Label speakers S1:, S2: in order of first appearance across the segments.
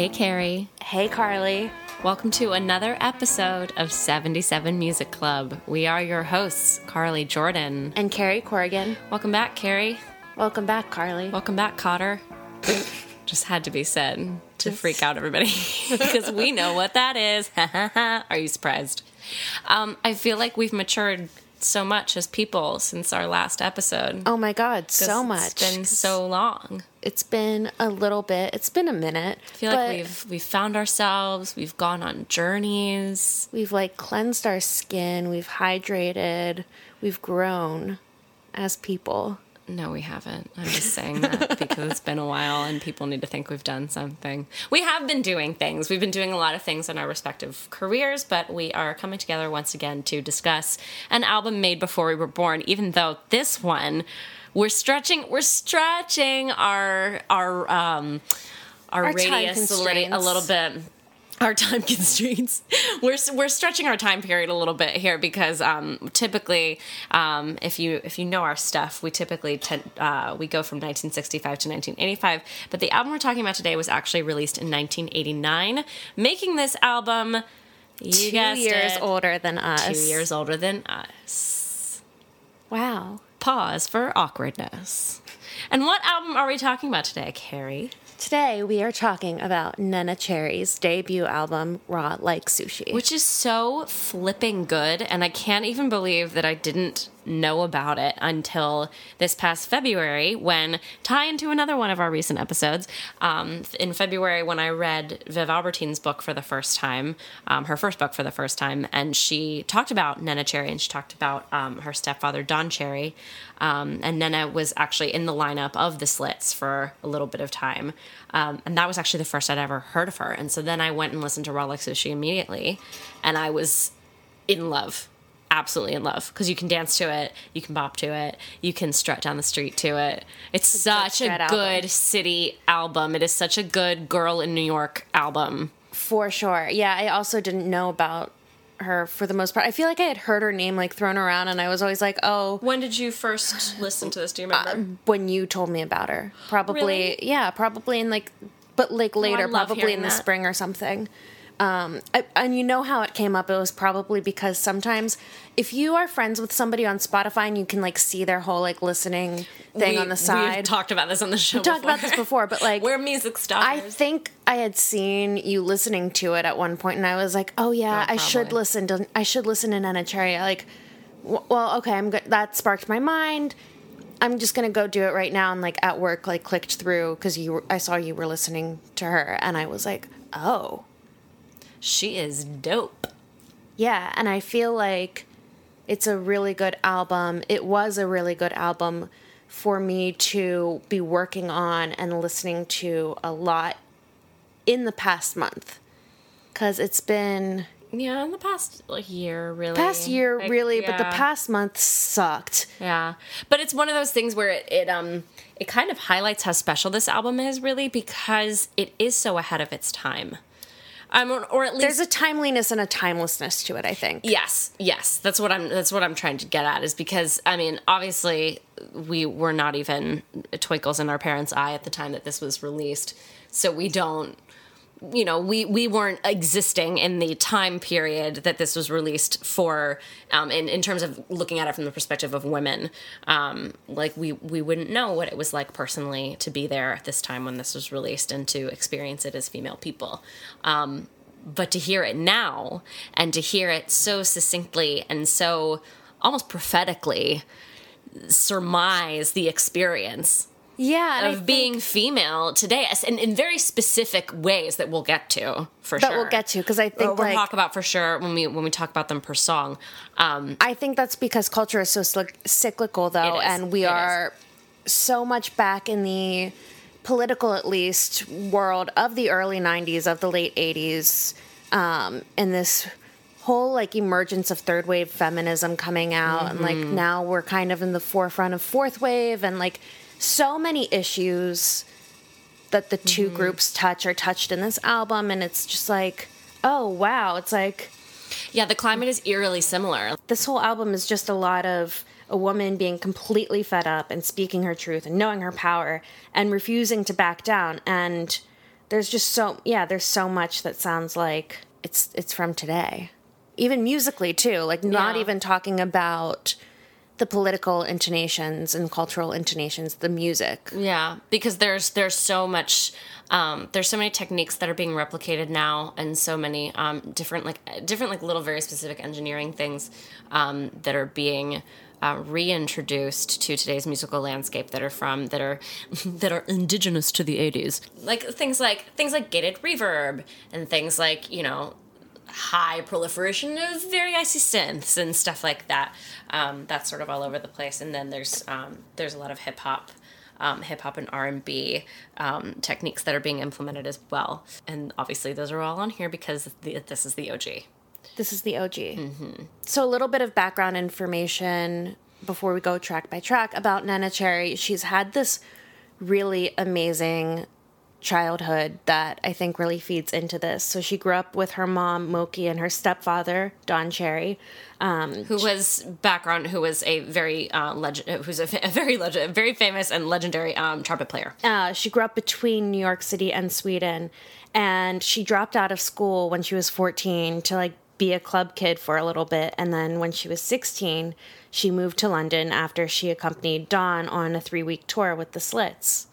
S1: Hey, Carrie.
S2: Hey, Carly.
S1: Welcome to another episode of 77 Music Club. We are your hosts, Carly Jordan.
S2: And Carrie Corrigan.
S1: Welcome back, Carrie.
S2: Welcome back, Carly.
S1: Welcome back, Cotter. Just had to be said to freak out everybody because we know what that is. are you surprised? Um, I feel like we've matured so much as people since our last episode.
S2: Oh my God, so much.
S1: It's been so long.
S2: It's been a little bit. It's been a minute.
S1: I feel like we've we've found ourselves. We've gone on journeys.
S2: We've like cleansed our skin. We've hydrated. We've grown as people.
S1: No, we haven't. I'm just saying that because it's been a while and people need to think we've done something. We have been doing things. We've been doing a lot of things in our respective careers, but we are coming together once again to discuss an album made before we were born, even though this one we're stretching we're stretching our our um our,
S2: Our
S1: radius a little bit our time constraints. We're we're stretching our time period a little bit here because um, typically, um, if you if you know our stuff, we typically tend, uh, we go from 1965 to 1985. But the album we're talking about today was actually released in 1989, making this album you
S2: Two years
S1: it,
S2: older than us.
S1: two years older than us.
S2: Wow.
S1: Pause for awkwardness. And what album are we talking about today, Carrie?
S2: Today we are talking about Neneh Cherry's debut album, Raw Like Sushi.
S1: which is so flipping good and i can't even believe that i didn't know about it until this past february when tie into another one of our recent episodes um, in february when i read viv albertine's book for the first time um, her first book for the first time and she talked about neneh cherry and she talked about um, her stepfather don cherry um, and neneh was actually in the lineup of the slits for a little bit of time um, and that was actually the first I'd ever heard of her. And so then I went and listened to Raw Like Sushi immediately, and I was in love, absolutely in love, because you can dance to it, you can bop to it, you can strut down the street to it. It's, such a
S2: strut
S1: good
S2: album.
S1: city album. It is such a good girl in New York album.
S2: For sure. Yeah, I also didn't know about her for the most part. I feel like I had heard her name like thrown around and I was always like, oh,
S1: When did you first listen to this? Do you uh, remember?
S2: when you told me about her. Probably,
S1: Really?
S2: yeah, probably in like, but like oh, later,
S1: love
S2: probably in the
S1: that.
S2: spring or something. Um, I, and you know how it came up? It was probably because sometimes if you are friends with somebody on Spotify and you can like see their whole like listening thing
S1: We-
S2: on the side.
S1: We've talked about this on the show.
S2: We talked about this before, but like
S1: We're music stars.
S2: I think I had seen you listening to it at one point, and I was like, "Oh yeah,
S1: Oh,
S2: I should listen to. I should listen to Neneh Cherry." Like, well, okay, I'm good. That sparked my mind. I'm just gonna go do it right now, and like at work, like clicked through because you. Were, I saw you were listening to her, and I was like, "Oh
S1: she is dope.
S2: yeah," and I feel like it's a really good album. It was a really good album for me to be working on and listening to a lot in the past month because it's been
S1: Yeah, in the past like year, really.
S2: past year
S1: Like,
S2: really but the past month sucked
S1: Yeah, but it's one of those things where it, it um it kind of highlights how special this album is, really, because it is so ahead of its time. Um, or, or at least
S2: there's a timeliness and a timelessness to it i think
S1: Yes, yes, that's what I'm. That's what I'm trying to get at. Is because I mean, obviously, we were not even twinkles in our parents' eye at the time that this was released, so we don't. You know, we we weren't existing in the time period that this was released for. Um, in in terms of looking at it from the perspective of women, um, like we we wouldn't know what it was like personally to be there at this time when this was released and to experience it as female people. Um, but to hear it now and to hear it so succinctly and so almost prophetically surmise the experience
S2: yeah
S1: of being female today as- and in very specific ways that we'll get to for
S2: that
S1: sure
S2: we'll get to because i think
S1: we'll
S2: like
S1: talk about for sure when we when we talk about them per song um
S2: i think that's because culture is so cyc- cyclical though
S1: is.
S2: and we
S1: It is.
S2: are so much back in the political at least world of the early 90s of the late 80s um, and this whole like emergence of third wave feminism coming out and like
S1: Mm-hmm.
S2: now we're kind of in the forefront of fourth wave and like so many issues that the 2
S1: Mm-hmm.
S2: groups touch are touched in this album and it's just like oh wow it's like
S1: yeah the climate is eerily similar
S2: this whole album is just a lot of a woman being completely fed up and speaking her truth and knowing her power and refusing to back down and there's just so yeah, there's so much that sounds like it's it's from today. Even musically too, like not
S1: Yeah.
S2: even talking about the political intonations and cultural intonations, the music.
S1: Yeah, because there's there's so much um, there's so many techniques that are being replicated now, and so many um, different like different like little very specific engineering things um, that are being uh, reintroduced to today's musical landscape that are from that are that are indigenous to the 80s like things like things like gated reverb and things like you know high proliferation of very icy synths and stuff like that. Um, that's sort of all over the place. And then there's um, there's a lot of hip hop, um, hip hop and R and B um, techniques that are being implemented as well. And obviously those are all on here because the, this is the OG.
S2: This is the OG. So, a little bit of background information before we go track by track about Neneh Cherry. She's had this really amazing childhood that I think really feeds into this. So, she grew up with her mom, Moki, and her stepfather, Don Cherry.
S1: Who was background? Who was a very uh, legend? Who's a, a very legend, very famous and legendary um, trumpet player.
S2: Uh, she grew up between New York City and Sweden, and she dropped out of school when she was 14 to like be a club kid for a little bit. And then when she was 16, she moved to London after she accompanied Don on a three week tour with the Slits.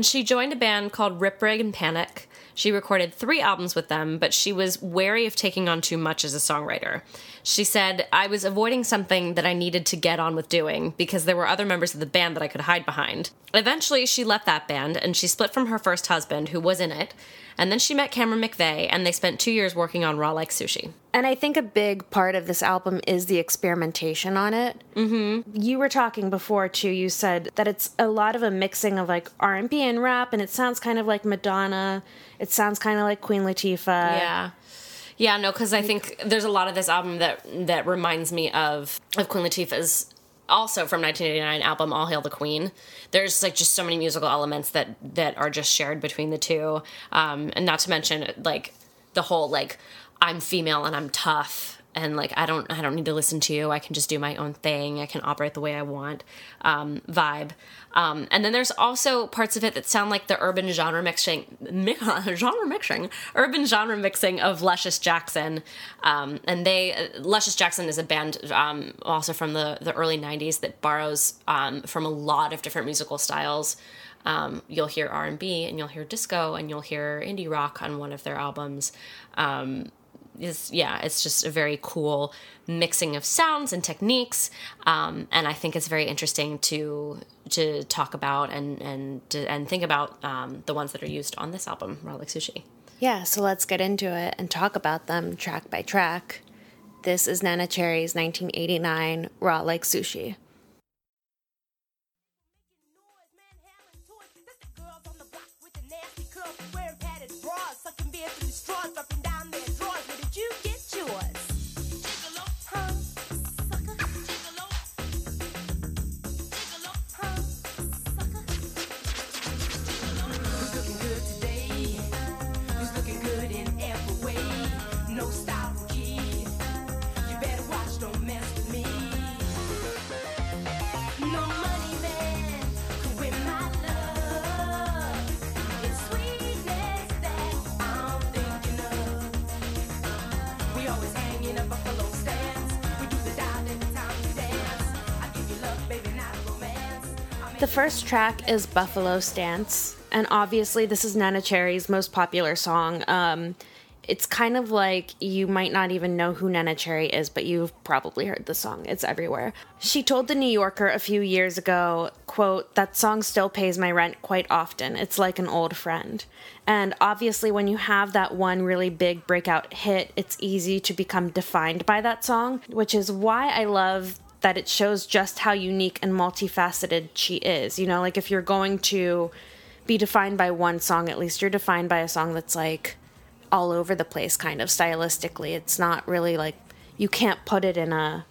S1: And she joined a band called Rip Rig and Panic. She recorded three albums with them, but she was wary of taking on too much as a songwriter. She said, I was avoiding something that I needed to get on with doing because there were other members of the band that I could hide behind. Eventually, she left that band and she split from her first husband, who was in it. And then she met Cameron McVey, and they spent two years working on Raw Like Sushi.
S2: And I think a big part of this album is the experimentation on it. Mm-hmm. You were talking before too. You said that it's a lot of a mixing of like R and B and rap, and it sounds kind of like Madonna. It sounds kind of like Queen Latifah.
S1: Yeah. Yeah, no, because I think there's a lot of this album that that reminds me of of Queen Latifah's also from 1989 album All Hail the Queen. There's like just so many musical elements that that are just shared between the two, um, and not to mention like the whole like I'm female and I'm tough and like I don't I don't need to listen to you. I can just do my own thing. I can operate the way I want. Um, vibe. Um, and then there's also parts of it that sound like the urban genre mixing, mi- genre mixing, urban genre mixing of Luscious Jackson. Um, and they, uh, Luscious Jackson is a band um, also from the, the early 90s that borrows um, from a lot of different musical styles. Um, you'll hear R&B and you'll hear disco and you'll hear indie rock on one of their albums. Um, is yeah, it's just a very cool mixing of sounds and techniques, um, and I think it's very interesting to to talk about and and and think about um, the ones that are used on this album, Raw Like Sushi.
S2: Yeah, so let's get into it and talk about them track by track. This is Neneh Cherry's 1989 Raw Like Sushi.
S3: The
S2: first track is Buffalo Stance, and obviously, this is Neneh Cherry's most popular song. Um, it's kind of like you might not even know who Neneh Cherry is, but you've probably heard the song. It's everywhere. She told the New Yorker a few years ago, quote, that song still pays my rent quite often. It's like an old friend. And obviously, when you have that one really big breakout hit, it's easy to become defined by that song, which is why I love that it shows just how unique and multifaceted she is. You know, like if you're going to be defined by one song, at least you're defined by a song that's like all over the place kind of stylistically. It's not really like you can't put it in a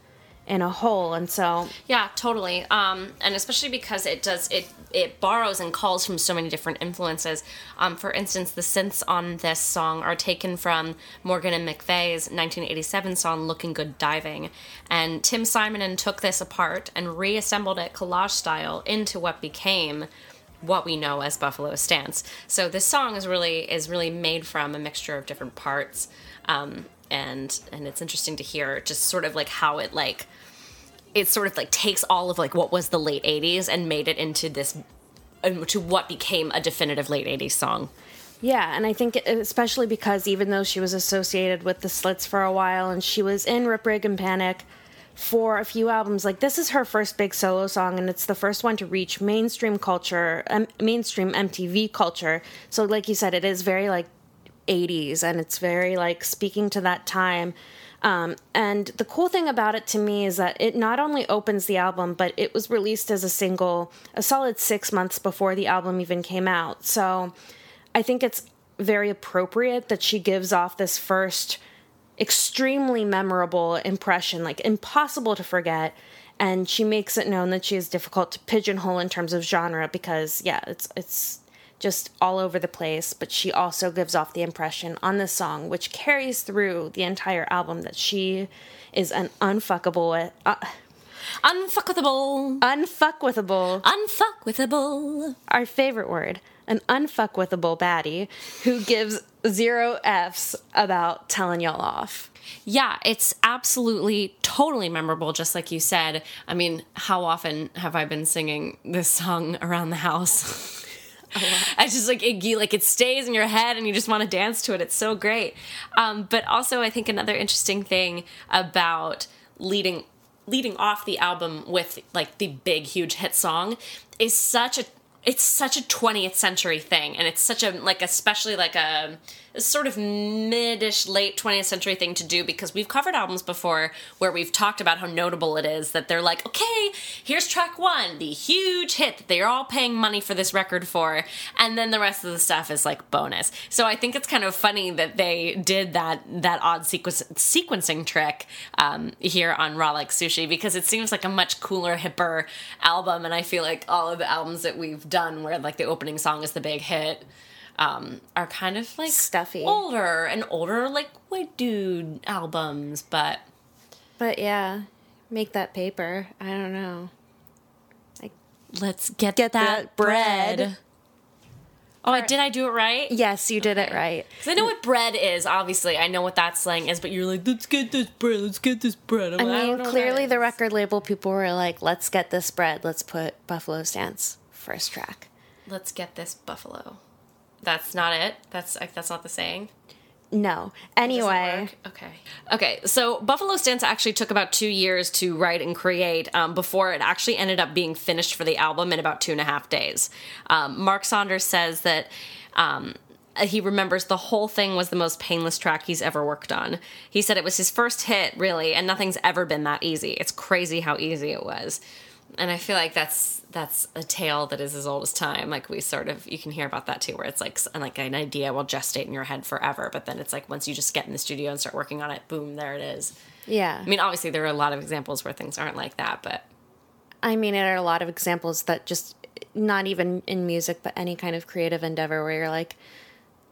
S2: in a hole and so
S1: Yeah, totally. Um, and especially because it does it it borrows and calls from so many different influences. Um, for instance, the synths on this song are taken from Morgan and McVey's 1987 song "Looking Good Diving," and Tim Simenon took this apart and reassembled it collage style into what became what we know as Buffalo Stance. So this song is really is really made from a mixture of different parts, um, and and it's interesting to hear just sort of like how it like it sort of like takes all of like what was the late 80s and made it into this into what became a definitive late 80s song
S2: Yeah, and I think especially because even though she was associated with the Slits for a while and she was in Rip Rig and Panic for a few albums, like this is her first big solo song and it's the first one to reach mainstream culture, um, mainstream MTV culture. So like you said, it is very like 80s and it's very like speaking to that time. Um, and the cool thing about it to me is that it not only opens the album, but it was released as a single a solid six months before the album even came out. So I think it's very appropriate that she gives off this first extremely memorable impression, like impossible to forget. And she makes it known that she is difficult to pigeonhole in terms of genre because, yeah, it's it's just all over the place. But she also gives off the impression on this song, which carries through the entire album, that she is an unfuckable, uh,
S1: unfuckable
S2: unfuckwithable
S1: unfuckwithable
S2: our favorite word, an unfuckwithable baddie who gives zero F's about telling y'all off.
S1: yeah it's absolutely totally memorable just like you said i mean how often have i been singing this song around the house it's just like it, like it stays in your head and you just want to dance to it. It's so great. Um, but also i think another interesting thing about leading leading off the album with like the big huge hit song is such a it's such a 20th century thing and it's such a like especially like a, a sort of mid-ish late 20th century thing to do because we've covered albums before where we've talked about how notable it is that they're like okay here's track one the huge hit that they're all paying money for this record for and then the rest of the stuff is like bonus. So i think it's kind of funny that they did that that odd sequence, sequencing trick um, here on raw like sushi because it seems like a much cooler hipper album and i feel like all of the albums that we've done where like the opening song is the big hit um, are kind of like
S2: Stuffy.
S1: older and older like white dude albums but
S2: But yeah, make that paper. I don't know.
S1: Like let's get,
S2: Get
S1: that,
S2: that bread.
S1: bread. Oh, I did I do it right?
S2: Yes, you did it right.
S1: Because I know what bread is, obviously. I know what that slang is, but you're like, let's get this bread, let's get this bread. I'm
S2: I mean,
S1: what
S2: clearly the record label people were like, let's get this bread. Let's put Buffalo Stance first track.
S1: Let's get this buffalo. That's not it. That's that's not the saying.
S2: No. Anyway.
S1: Okay. Okay. So Buffalo Stance actually took about two years to write and create um, before it actually ended up being finished for the album in about two and a half days. Um, Mark Saunders says that. Um, he remembers the whole thing was the most painless track he's ever worked on. He said it was his first hit, really, and nothing's ever been that easy. It's crazy how easy it was. And I feel like that's that's a tale that is as old as time. Like we sort of you can hear about that too, where it's like like an idea will gestate in your head forever, but then it's like once you just get in the studio and start working on it, boom, there it is.
S2: yeah.
S1: I mean, obviously there are a lot of examples where things aren't like that, but
S2: I mean, there are a lot of examples that just not even in music, but any kind of creative endeavor where you're like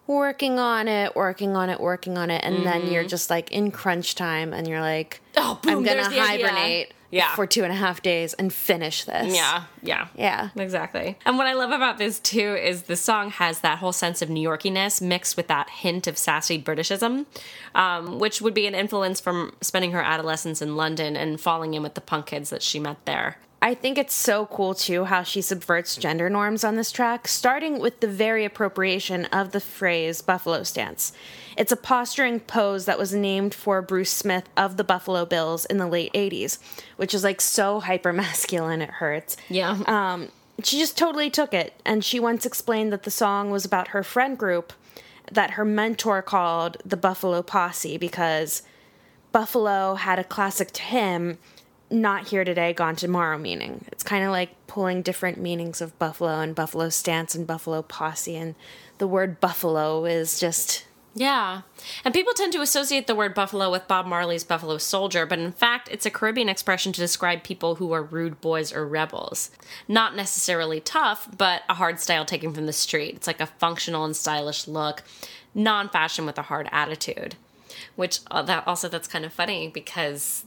S2: working on it, working on it, working on it, and then you're just like in crunch time and you're like,
S1: Mm-hmm. Oh, boom,
S2: I'm gonna
S1: idea. Yeah.
S2: for two and a half days and finish this.
S1: yeah, yeah,
S2: Yeah.
S1: Exactly. And what I love about this too is the song has that whole sense of New Yorkiness mixed with that hint of sassy Britishism, um, which would be an influence from spending her adolescence in London and falling in with the punk kids that she met there.
S2: I think it's so cool too how she subverts gender norms on this track, starting with the very appropriation of the phrase buffalo stance. It's a posturing pose that was named for Bruce Smith of the Buffalo Bills in the late 80s, which is like so hyper masculine it hurts.
S1: Yeah.
S2: Um, she just totally took it, and she once explained that the song was about her friend group that her mentor called the Buffalo Posse because Buffalo had a classic to him, not here today, gone tomorrow meaning. It's kind of like pulling different meanings of Buffalo and Buffalo stance and Buffalo Posse, and the word Buffalo is just.
S1: Yeah. And people tend to associate the word buffalo with Bob Marley's Buffalo Soldier, but in fact, it's a Caribbean expression to describe people who are rude boys or rebels. Not necessarily tough, but a hard style taken from the street. It's like a functional and stylish look, non fashion with a hard attitude. Which uh, that also that's kind of funny because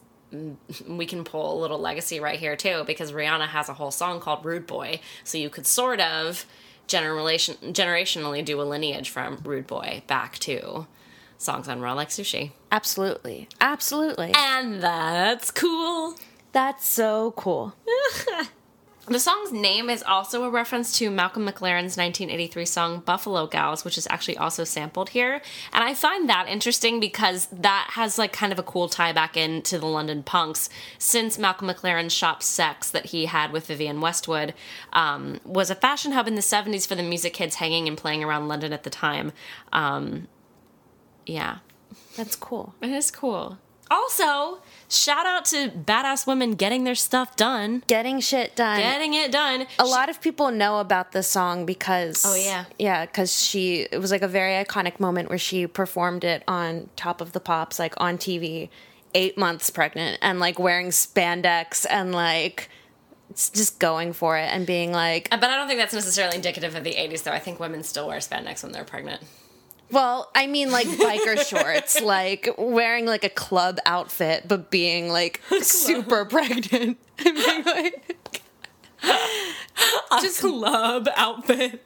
S1: we can pull a little legacy right here too because Rihanna has a whole song called Rude Boy. So you could sort of generation generationally do a lineage from Rude Boy back to songs on Raw Like Sushi.
S2: Absolutely. Absolutely.
S1: And that's cool.
S2: That's so cool.
S1: The song's name is also a reference to Malcolm McLaren's 1983 song Buffalo Gals, which is actually also sampled here. And I find that interesting because that has like kind of a cool tie back into the London punks since Malcolm McLaren's shop Sex that he had with Vivienne Westwood um, was a fashion hub in the 70s for the music kids hanging and playing around London at the time. Um, yeah,
S2: That's cool.
S1: it is cool. Also, shout out to badass women getting their stuff done.
S2: Getting shit done.
S1: Getting it done.
S2: a lot of people know about this song because
S1: Oh, yeah.
S2: yeah because she it was like a very iconic moment where she performed it on top of the pops like on tv eight months pregnant and like wearing spandex and like just going for it and being like uh,
S1: But I don't think that's necessarily indicative of the 80s, though. I think women still wear spandex when they're pregnant.
S2: Well i mean like biker shorts like wearing like a club outfit but being like super pregnant and being like
S1: Just club outfit.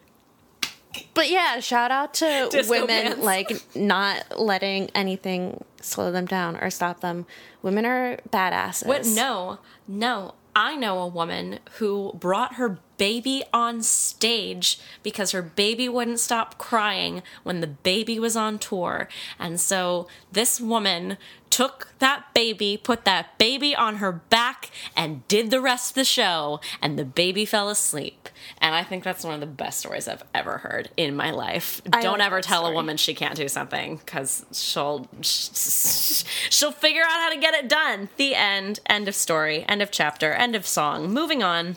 S2: But yeah, shout out to
S1: Disco
S2: women
S1: pants.
S2: like not letting anything slow them down or stop them. Women are badasses.
S1: What? No, no. I know a woman who brought her baby on stage because her baby wouldn't stop crying when the baby was on tour. And so this woman took that baby, put that baby on her back, and did the rest of the show, and the baby fell asleep. And I think that's one of the best stories I've ever heard in my life.
S2: I
S1: Don't ever tell a woman she can't do something because she'll she'll figure out how to get it done. The end. End of story. End of chapter. End of song. Moving on.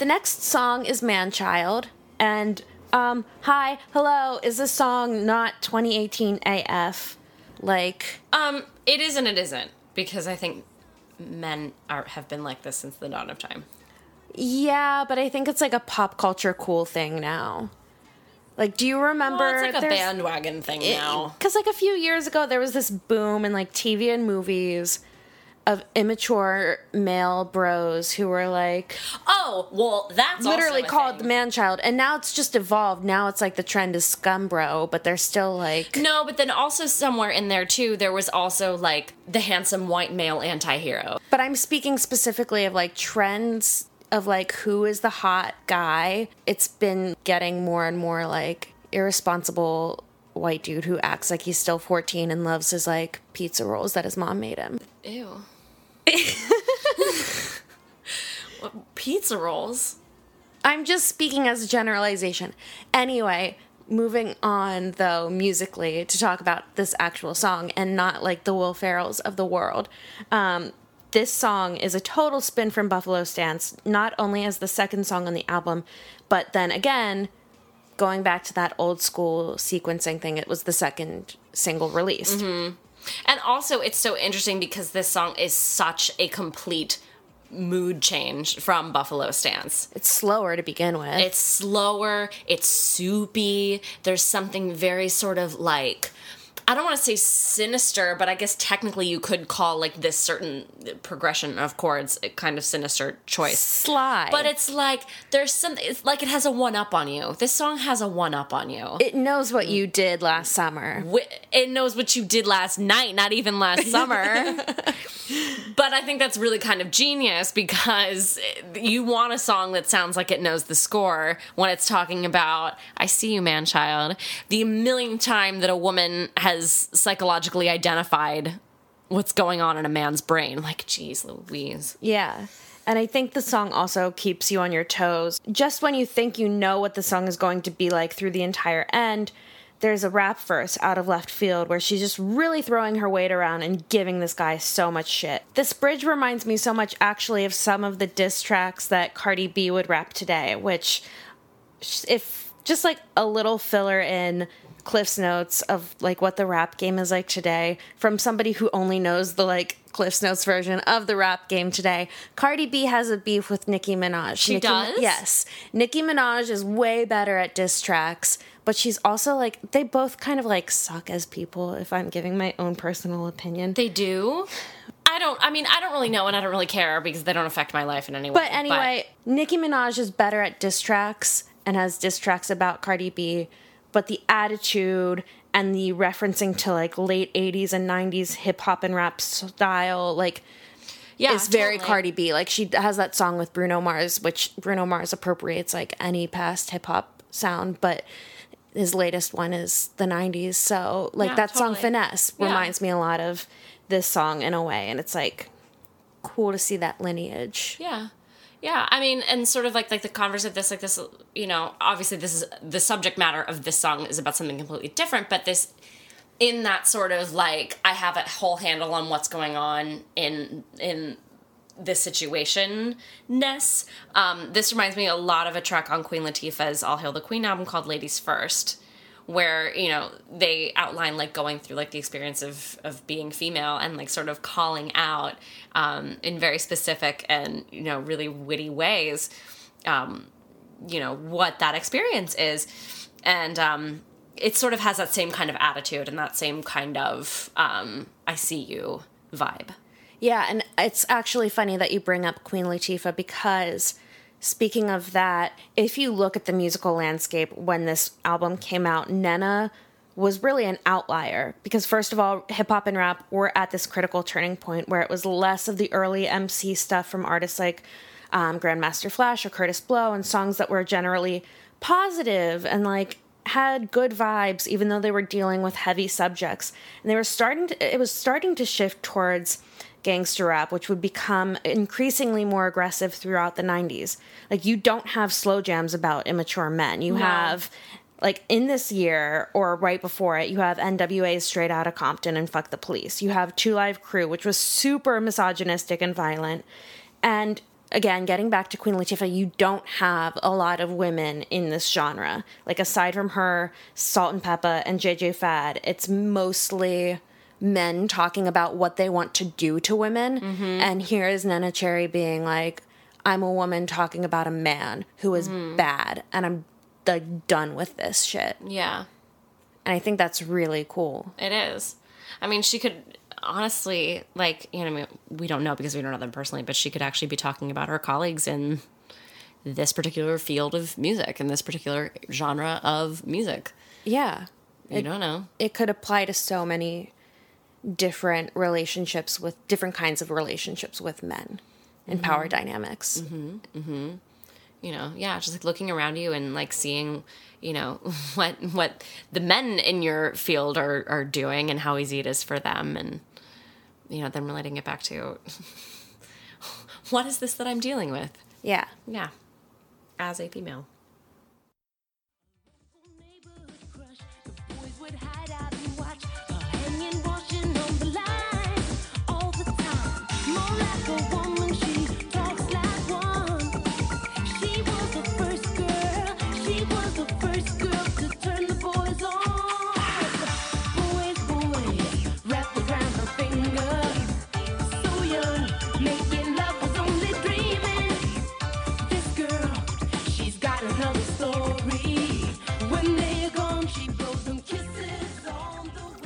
S3: The
S2: next song is Man Child. And um, hi, hello, is this song not 2018 AF? Like,
S1: Um, it is and it isn't because I think men are have been like this since the dawn of time.
S2: yeah, but I think it's like a pop culture cool thing now. Like, do you remember?
S1: Well, it's like a bandwagon thing now.
S2: Because like a few years ago, there was this boom in like TV and movies of immature male bros who were like
S1: Oh, well, that's
S2: literally called
S1: thing.
S2: the man child, and now it's just evolved. Now it's like the trend is scum bro, but they're still like
S1: No, but then also somewhere in there too, there was also like the handsome white male anti-hero.
S2: But I'm speaking specifically of like trends of like who is the hot guy. It's been getting more and more like irresponsible white dude who acts like he's still 14 and loves his like pizza rolls that his mom made him.
S1: Ew. What, pizza rolls.
S2: I'm just speaking as a generalization. Anyway, moving on though musically to talk about this actual song and not like the Will Ferrells of the world. Um, this song is a total spin from Buffalo Stance, not only as the second song on the album, but then again, going back to that old school sequencing thing, it was the second single released. Mm-hmm.
S1: And also, it's so interesting because this song is such a complete mood change from Buffalo Stance.
S2: It's slower to begin with.
S1: It's slower, it's soupy. There's something very sort of like I don't want to say sinister, but I guess technically you could call like this certain progression of chords a kind of sinister choice.
S2: sly.
S1: But it's like there's some it's like it has a one up on you. This song has a one up on you.
S2: it knows what you did last summer.
S1: It knows what you did last night, not even last summer. but I think that's really kind of genius because you want a song that sounds like it knows the score when it's talking about, I see you, man child. The millionth time that a woman has psychologically identified what's going on in a man's brain. Like, geez, Louise.
S2: Yeah. And I think the song also keeps you on your toes. Just when you think you know what the song is going to be like through the entire end, there's a rap verse out of left field where she's just really throwing her weight around and giving this guy so much shit. This bridge reminds me so much actually of some of the diss tracks that Cardi B would rap today, which if just like a little filler in Cliff's notes of like what the rap game is like today from somebody who only knows the like Cliff's notes version of the rap game today. Cardi B has a beef with Nicki Minaj.
S1: She
S2: Nicki,
S1: does?
S2: Yes. Nicki Minaj is way better at diss tracks, but she's also like they both kind of like suck as people if I'm giving my own personal opinion.
S1: They do. I don't. I mean, I don't really know, and I don't really care because they don't affect my life in any way.
S2: But anyway, Nicki Minaj is better at diss tracks and has diss tracks about Cardi B, but the attitude and the referencing to like late 80s and 90s hip hop and rap style like
S1: yeah,
S2: is very
S1: totally.
S2: Cardi B. Like she has that song with Bruno Mars, which Bruno Mars appropriates like any past hip hop sound, but his latest one is the 90s. So like
S1: Yeah,
S2: that song
S1: totally.
S2: Finesse
S1: Yeah.
S2: reminds me a lot of this song in a way and it's like cool to see that lineage.
S1: Yeah. Yeah, I mean, and sort of like like the converse of this, like this, you know, obviously this is the subject matter of this song is about something completely different, but this, in that sort of like I have a whole handle on what's going on in in this situation ness. Um, this reminds me a lot of a track on Queen Latifah's "All Hail the Queen" album called "Ladies First, where you know they outline like going through like the experience of of being female and like sort of calling out um, in very specific and you know really witty ways um, you know what that experience is. And um, it sort of has that same kind of attitude and that same kind of um, i see you vibe.
S2: Yeah, and it's actually funny that you bring up Queen Latifah because speaking of that, if you look at the musical landscape when this album came out, Neneh was really an outlier because first of all, hip hop and rap were at this critical turning point where it was less of the early MC stuff from artists like um, Grandmaster Flash or Kurtis Blow and songs that were generally positive and like had good vibes even though they were dealing with heavy subjects. And they were starting to it was starting to shift towards gangster rap which would become increasingly more aggressive throughout the 90s like you don't have slow jams about immature men you have like in this year or right before it, you have NWA's Straight Outta Compton and Fuck the Police. You have Two Live Crew, which was super misogynistic and violent. And again, getting back to Queen Latifah, you don't have a lot of women in this genre. Like aside from her, Salt and Pepa, and JJ Fad, it's mostly men talking about what they want to do to women. Mm-hmm. And here is Neneh Cherry being like, I'm a woman talking about a man who is mm-hmm. bad, and I'm like done with this shit.
S1: yeah
S2: And I think that's really cool.
S1: It is. I mean, she could honestly, like, you know, I mean, we don't know because we don't know them personally, but she could actually be talking about her colleagues in this particular field of music, in this particular genre of music.
S2: Yeah.
S1: You don't know.
S2: It could apply to so many different relationships with different kinds of relationships with men and mm-hmm. power dynamics. Mm-hmm. Mm-hmm.
S1: You know, yeah, just like looking around you and like seeing, you know, what what the men in your field are are doing and how easy it is for them and you know, then relating it back to what is this that I'm dealing with?
S2: Yeah.
S1: Yeah. As a female.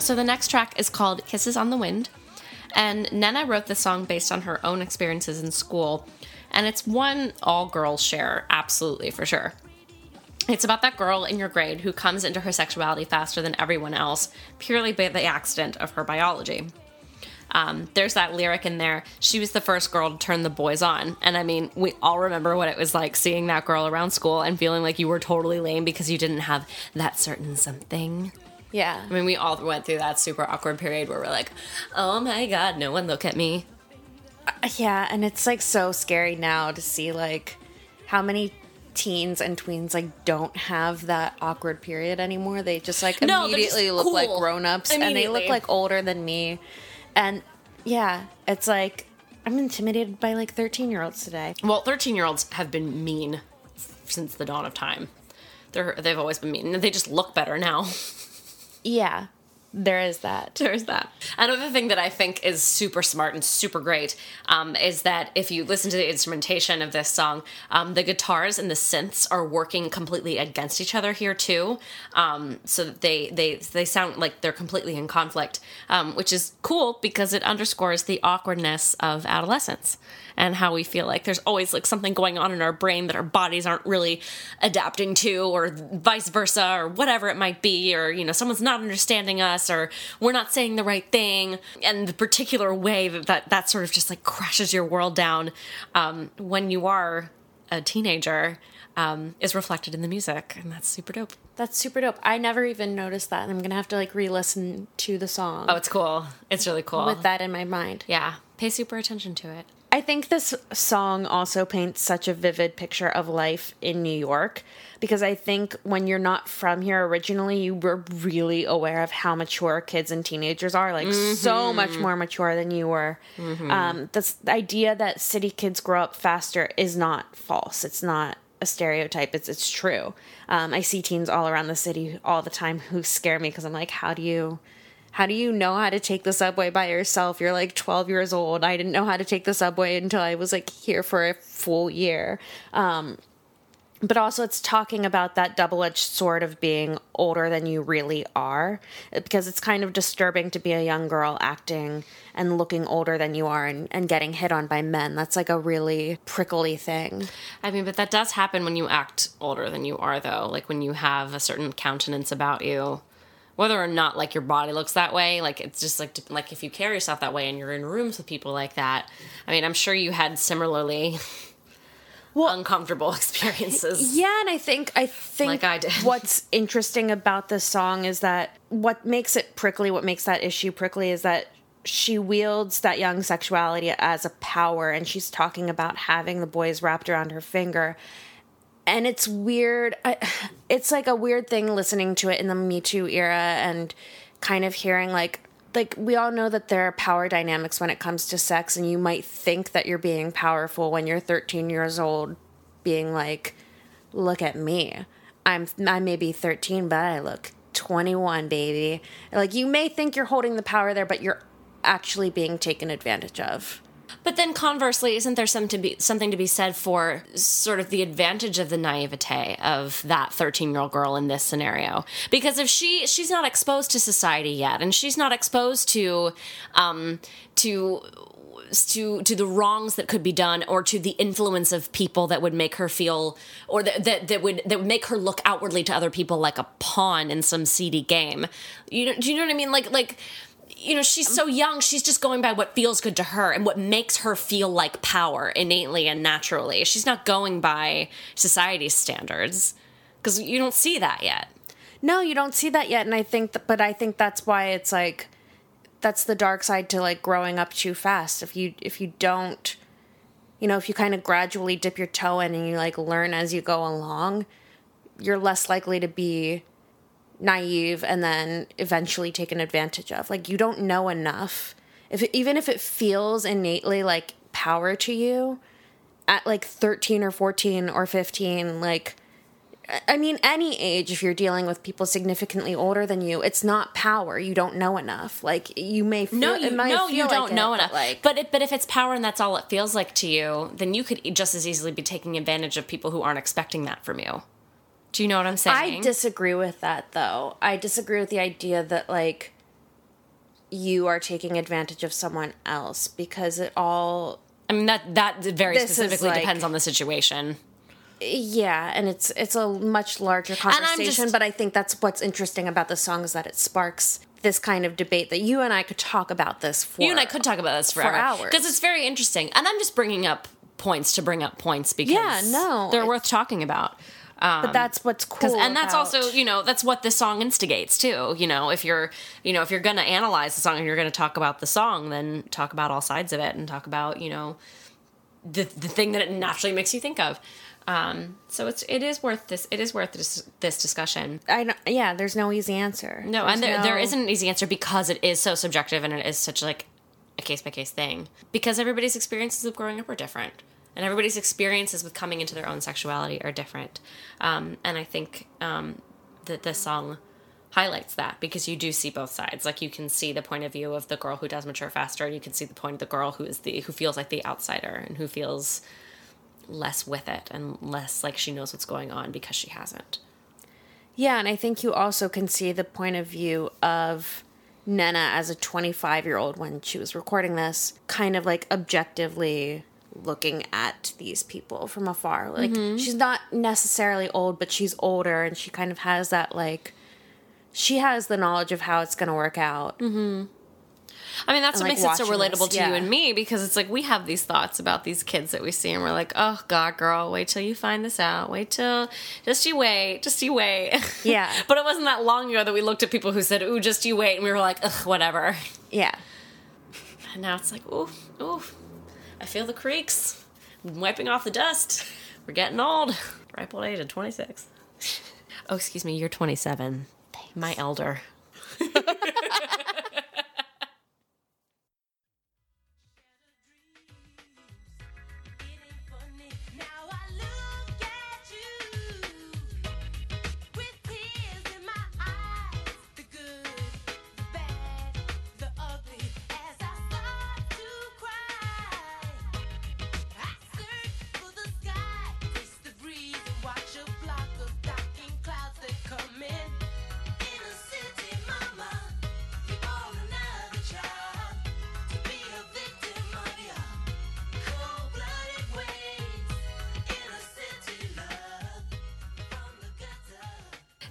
S3: So the
S1: next track is called Kisses on the Wind. And Neneh wrote the song based on her own experiences in school. And it's one all girls share, absolutely for sure. It's about that girl in your grade who comes into her sexuality faster than everyone else, purely by the accident of her biology. Um, there's that lyric in there. She was the first girl to turn the boys on. And I mean, we all remember what it was like seeing that girl around school and feeling like you were totally lame because you didn't have that certain something.
S2: Yeah.
S1: I mean, we all went through that super awkward period where we're like, oh my god, no one look at me.
S2: Uh, yeah, and it's like so scary now to see like how many teens and tweens like don't have that awkward period anymore. They just like
S1: No,
S2: immediately
S1: just
S2: look like grown-ups and they look like older than me. And yeah, it's like I'm intimidated by like 13-year-olds today.
S1: Well, 13 year olds have been mean since the dawn of time. They're, they've always been mean. And they just look better now.
S2: Yeah. There is that.
S1: There's that. Another thing that I think is super smart and super great um, is that if you listen to the instrumentation of this song, um, the guitars and the synths are working completely against each other here too. Um, so that they they they sound like they're completely in conflict, um, which is cool because it underscores the awkwardness of adolescence and how we feel like there's always like something going on in our brain that our bodies aren't really adapting to or vice versa or whatever it might be or you know someone's not understanding us or we're not saying the right thing. And the particular way that that, that sort of just like crashes your world down um, when you are a teenager um, is reflected in the music and that's super dope.
S2: That's super dope. I never even noticed that and I'm to have to like re-listen to the song.
S1: Oh it's cool. It's really cool.
S2: With that in my mind.
S1: yeah. Pay super attention to it
S2: I think this song also paints such a vivid picture of life in New York because I think when you're not from here originally, you were really aware of how mature kids and teenagers are, like so much more mature than you were. Um, this the idea that city kids grow up faster is not false. It's not a stereotype. It's it's true. Um, I see teens all around the city all the time who scare me because I'm like, how do you? How do you know how to take the subway by yourself? You're like 12 years old. I didn't know how to take the subway until I was like here for a full year. Um, but also, it's talking about that double edged sword of being older than you really are, because it's kind of disturbing to be a young girl acting and looking older than you are and, and getting hit on by men. That's like a really prickly thing.
S1: I mean, but that does happen when you act older than you are, though. Like when you have a certain countenance about you, whether or not like your body looks that way. Like it's just like like if you carry yourself that way and you're in rooms with people like that. I mean, I'm sure you had similarly uncomfortable experiences.
S2: Yeah, and I think I think
S1: Like I did.
S2: what's interesting about this song is that what makes it prickly, what makes that issue prickly is that she wields that young sexuality as a power and she's talking about having the boys wrapped around her finger. And it's weird. I, it's like a weird thing listening to it in the Me Too era and kind of hearing like like we all know that there are power dynamics when it comes to sex and you might think that you're being powerful when you're 13 years old being like look at me i'm i may be 13 but i look 21 baby like you may think you're holding the power there but you're actually being taken advantage of
S1: But then conversely, isn't there some to be something to be said for sort of the advantage of the naivete of that 13-year-old girl in this scenario? Because if she she's not exposed to society yet and she's not exposed to um to to to the wrongs that could be done or to the influence of people that would make her feel or that that, that would that would make her look outwardly to other people like a pawn in some seedy game. You know, do you know what I mean? Like like you know, she's um, so young, she's just going by what feels good to her and what makes her feel like power innately and naturally. She's not going by society's standards because you don't see that yet.
S2: No, you don't see that yet, and I think, that, but I think that's why it's like, that's the dark side to like growing up too fast. If you if you don't, you know, if you kind of gradually dip your toe in and you like learn as you go along, you're less likely to be naive and then eventually taken advantage of. Like you don't know enough. If it, even if it feels innately like power to you, at like 13 or 14 or 15, like I mean, any age, if you're dealing with people significantly older than you, it's not power. You don't know enough. Like you may feel,
S1: No, you
S2: it might
S1: no, you don't
S2: like it,
S1: know
S2: but,
S1: enough.
S2: Like,
S1: but it, but if it's power and that's all it feels like to you, then you could just as easily be taking advantage of people who aren't expecting that from you. Do you know what I'm saying?
S2: I disagree with that, though. I disagree with the idea that like you are taking advantage of someone else because it all
S1: I mean that that very specifically
S2: like-
S1: depends on the situation.
S2: yeah, and it's it's a much larger conversation.
S1: just-
S2: but I think that's what's interesting about the song is that it sparks this kind of debate that you and I could talk about this for
S1: you and I could talk about this forever
S2: hours.
S1: because it's very interesting, and I'm just bringing up points to bring up points because
S2: Yeah, no,
S1: they're worth talking about.
S2: But that's what's cool,
S1: and that's
S2: about-
S1: also you know that's what this song instigates too you know if you're you know if you're gonna analyze the song and you're gonna talk about the song then talk about all sides of it and talk about you know the the thing that it naturally makes you think of um so it's it is worth this it is worth this this discussion
S2: I don't, yeah. There's no easy answer.
S1: no
S2: There's
S1: and there, there
S2: no-
S1: isn't an easy answer because it is so subjective and it is such like a case by case thing because everybody's experiences of growing up are different and everybody's experiences with coming into their own sexuality are different. Um, and i think um, that this song highlights that because you do see both sides. Like you can see the point of view of the girl who does mature faster. And you can see the point of the girl who is the who feels like the outsider and who feels less with it and less like she knows what's going on because she hasn't.
S2: Yeah, and I think you also can see the point of view of Neneh as a 25 year old when she was recording this, kind of like objectively looking at these people from afar. Like,
S1: Mm-hmm.
S2: she's not necessarily old, but she's older, and she kind of has that, like, she has the knowledge of how it's going to work out. Mm-hmm.
S1: I mean, that's
S2: And,
S1: what
S2: like,
S1: makes it so relatable
S2: this,
S1: to you and me because it's like we have these thoughts about these kids that we see, and we're like, oh, God, girl, wait till you find this out. Wait till, just you wait, just you wait.
S2: Yeah.
S1: but it wasn't that long ago that we looked at people who said, ooh, just you wait. And we were like, ugh, whatever.
S2: Yeah.
S1: And now it's like, ooh, ooh, I feel the creaks. I'm wiping off the dust. We're getting old. Ripe old age of 26. Oh, excuse me, you're 27. My elder.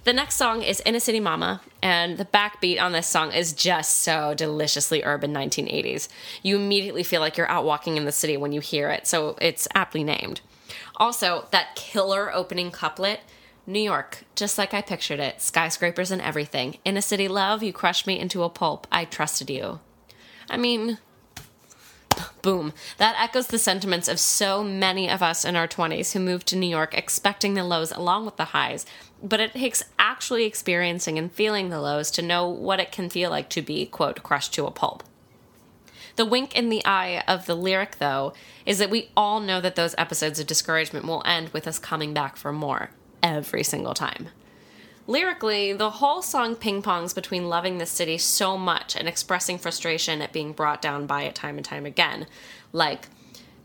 S3: The
S1: next song is Inna City Mamma, and the backbeat on this song is just so deliciously urban 1980s. You immediately feel like you're out walking in the city when you hear it, so it's aptly named. Also, that killer opening couplet New York, just like I pictured it skyscrapers and everything. In a city, love, you crushed me into a pulp. I trusted you. I mean, Boom. That echoes the sentiments of so many of us in our 20s who moved to New York expecting the lows along with the highs. But it takes actually experiencing and feeling the lows to know what it can feel like to be, quote, crushed to a pulp. The wink in the eye of the lyric, though, is that we all know that those episodes of discouragement will end with us coming back for more every single time. Lyrically, the whole song ping pongs between loving the city so much and expressing frustration at being brought down by it time and time again. Like,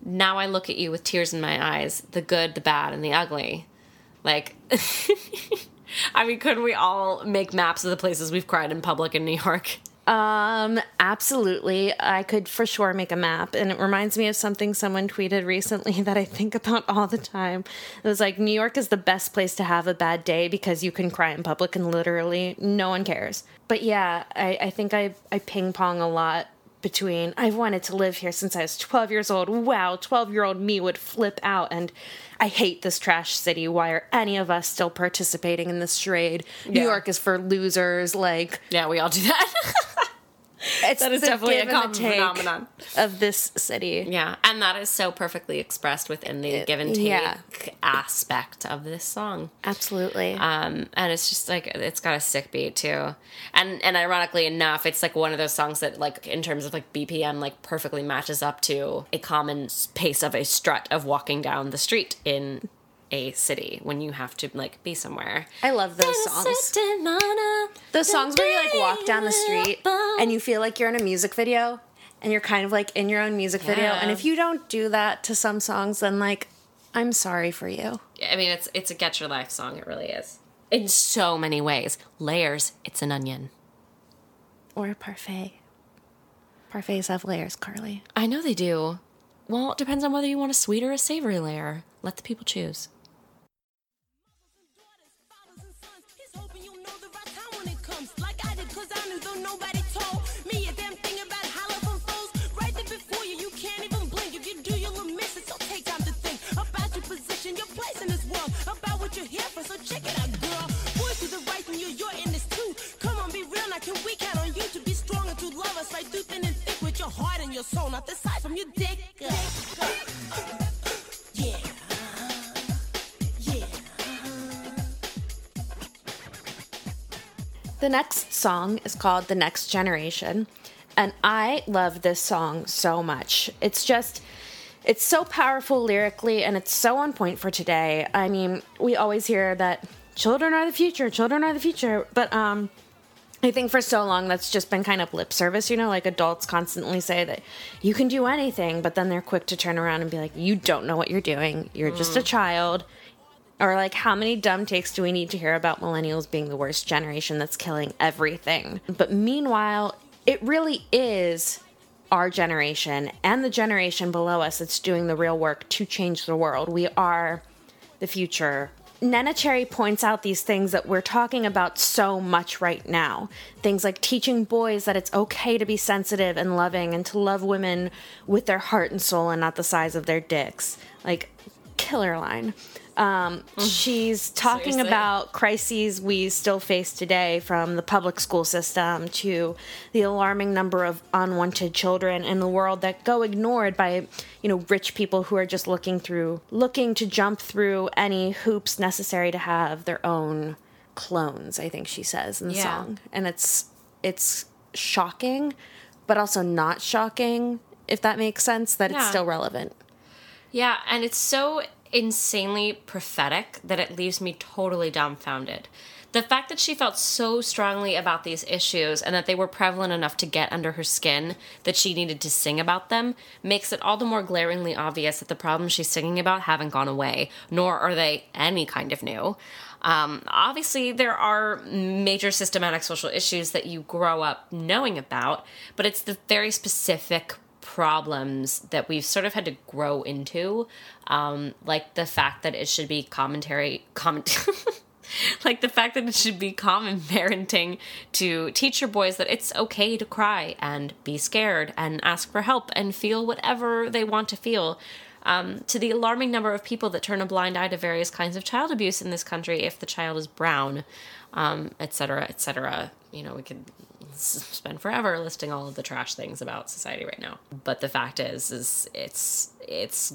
S1: now I look at you with tears in my eyes, the good, the bad, and the ugly. Like, I mean, couldn't we all make maps of the places we've cried in public in New York?
S2: Um, absolutely. I could for sure make a map. And it reminds me of something someone tweeted recently that I think about all the time. It was like, New York is the best place to have a bad day because you can cry in public and literally no one cares. But yeah, I, I think I, I ping pong a lot between I've wanted to live here since I was 12 years old. Wow, 12 year old me would flip out. And I hate this trash city. Why are any of us still participating in this charade? New York is for losers. Like,
S1: Yeah, we all do that.
S2: it's
S1: That is definitely a common phenomenon.
S2: of this city.
S1: yeah, and that is so perfectly expressed within the give and take
S2: yeah.
S1: aspect of this song.
S2: Absolutely.
S1: um, and it's just like it's got a sick beat too, and and ironically enough, it's like one of those songs that like in terms of like BPM like perfectly matches up to a common pace of a strut of walking down the street in a city when you have to like be somewhere.
S2: I love those songs. Those songs where you like walk down the street and you feel like you're in a music video and you're kind of like in your own music video.
S1: Yeah.
S2: And if you don't do that to some songs, then like, I'm sorry for you.
S1: I mean, it's it's a get your life song. It really is in so many ways. Layers. It's an onion.
S2: Or a parfait. Parfaits have layers, Carly.
S1: I know they do. Well, it depends on whether you want a sweet or a savory layer. Let the people choose.
S3: nobody told me a damn thing about hollow from foes right there before you. You can't even blink if you do, you'll miss it. So take time to think about your position, your place in this world, about what you're here for. So check it out, girl. Boys the right you, you're in this too. Come on, be real now. Can we count on you to be strong and to love us through thin and thick with your heart and your soul, not the size from your dick?
S2: The next song is called The Next Generation, and I love this song so much. It's just, it's so powerful lyrically, and it's so on point for today. I mean, we always hear that children are the future, children are the future, but um, I think for so long that's just been kind of lip service, you know, like adults constantly say that you can do anything, but then they're quick to turn around and be like, you don't know what you're doing. You're just a child. Or like, how many dumb takes do we need to hear about millennials being the worst generation that's killing everything? But meanwhile, it really is our generation and the generation below us that's doing the real work to change the world. We are the future. Neneh Cherry points out these things that we're talking about so much right now. Things like teaching boys that it's okay to be sensitive and loving and to love women with their heart and soul and not the size of their dicks. Like, killer line. Um, she's talking
S1: Seriously?
S2: about crises we still face today from the public school system to the alarming number of unwanted children in the world that go ignored by you know rich people who are just looking through looking to jump through any hoops necessary to have their own clones i think she says in the
S1: Yeah.
S2: song and it's it's shocking but also not shocking if that makes sense that it's still relevant
S1: Yeah, and it's so insanely prophetic that it leaves me totally dumbfounded. The fact that she felt so strongly about these issues and that they were prevalent enough to get under her skin that she needed to sing about them makes it all the more glaringly obvious that the problems she's singing about haven't gone away, nor are they any kind of new. Um, obviously, there are major systematic social issues that you grow up knowing about, but it's the very specific problems that we've sort of had to grow into, um, like the fact that it should be commentary, comment. like the fact that it should be common parenting to teach your boys that it's okay to cry and be scared and ask for help and feel whatever they want to feel. Um, to the alarming number of people that turn a blind eye to various kinds of child abuse in this country if the child is brown, um, et cetera, et. You know, we could spend forever listing all of the trash things about society right now. But the fact is, is it's it's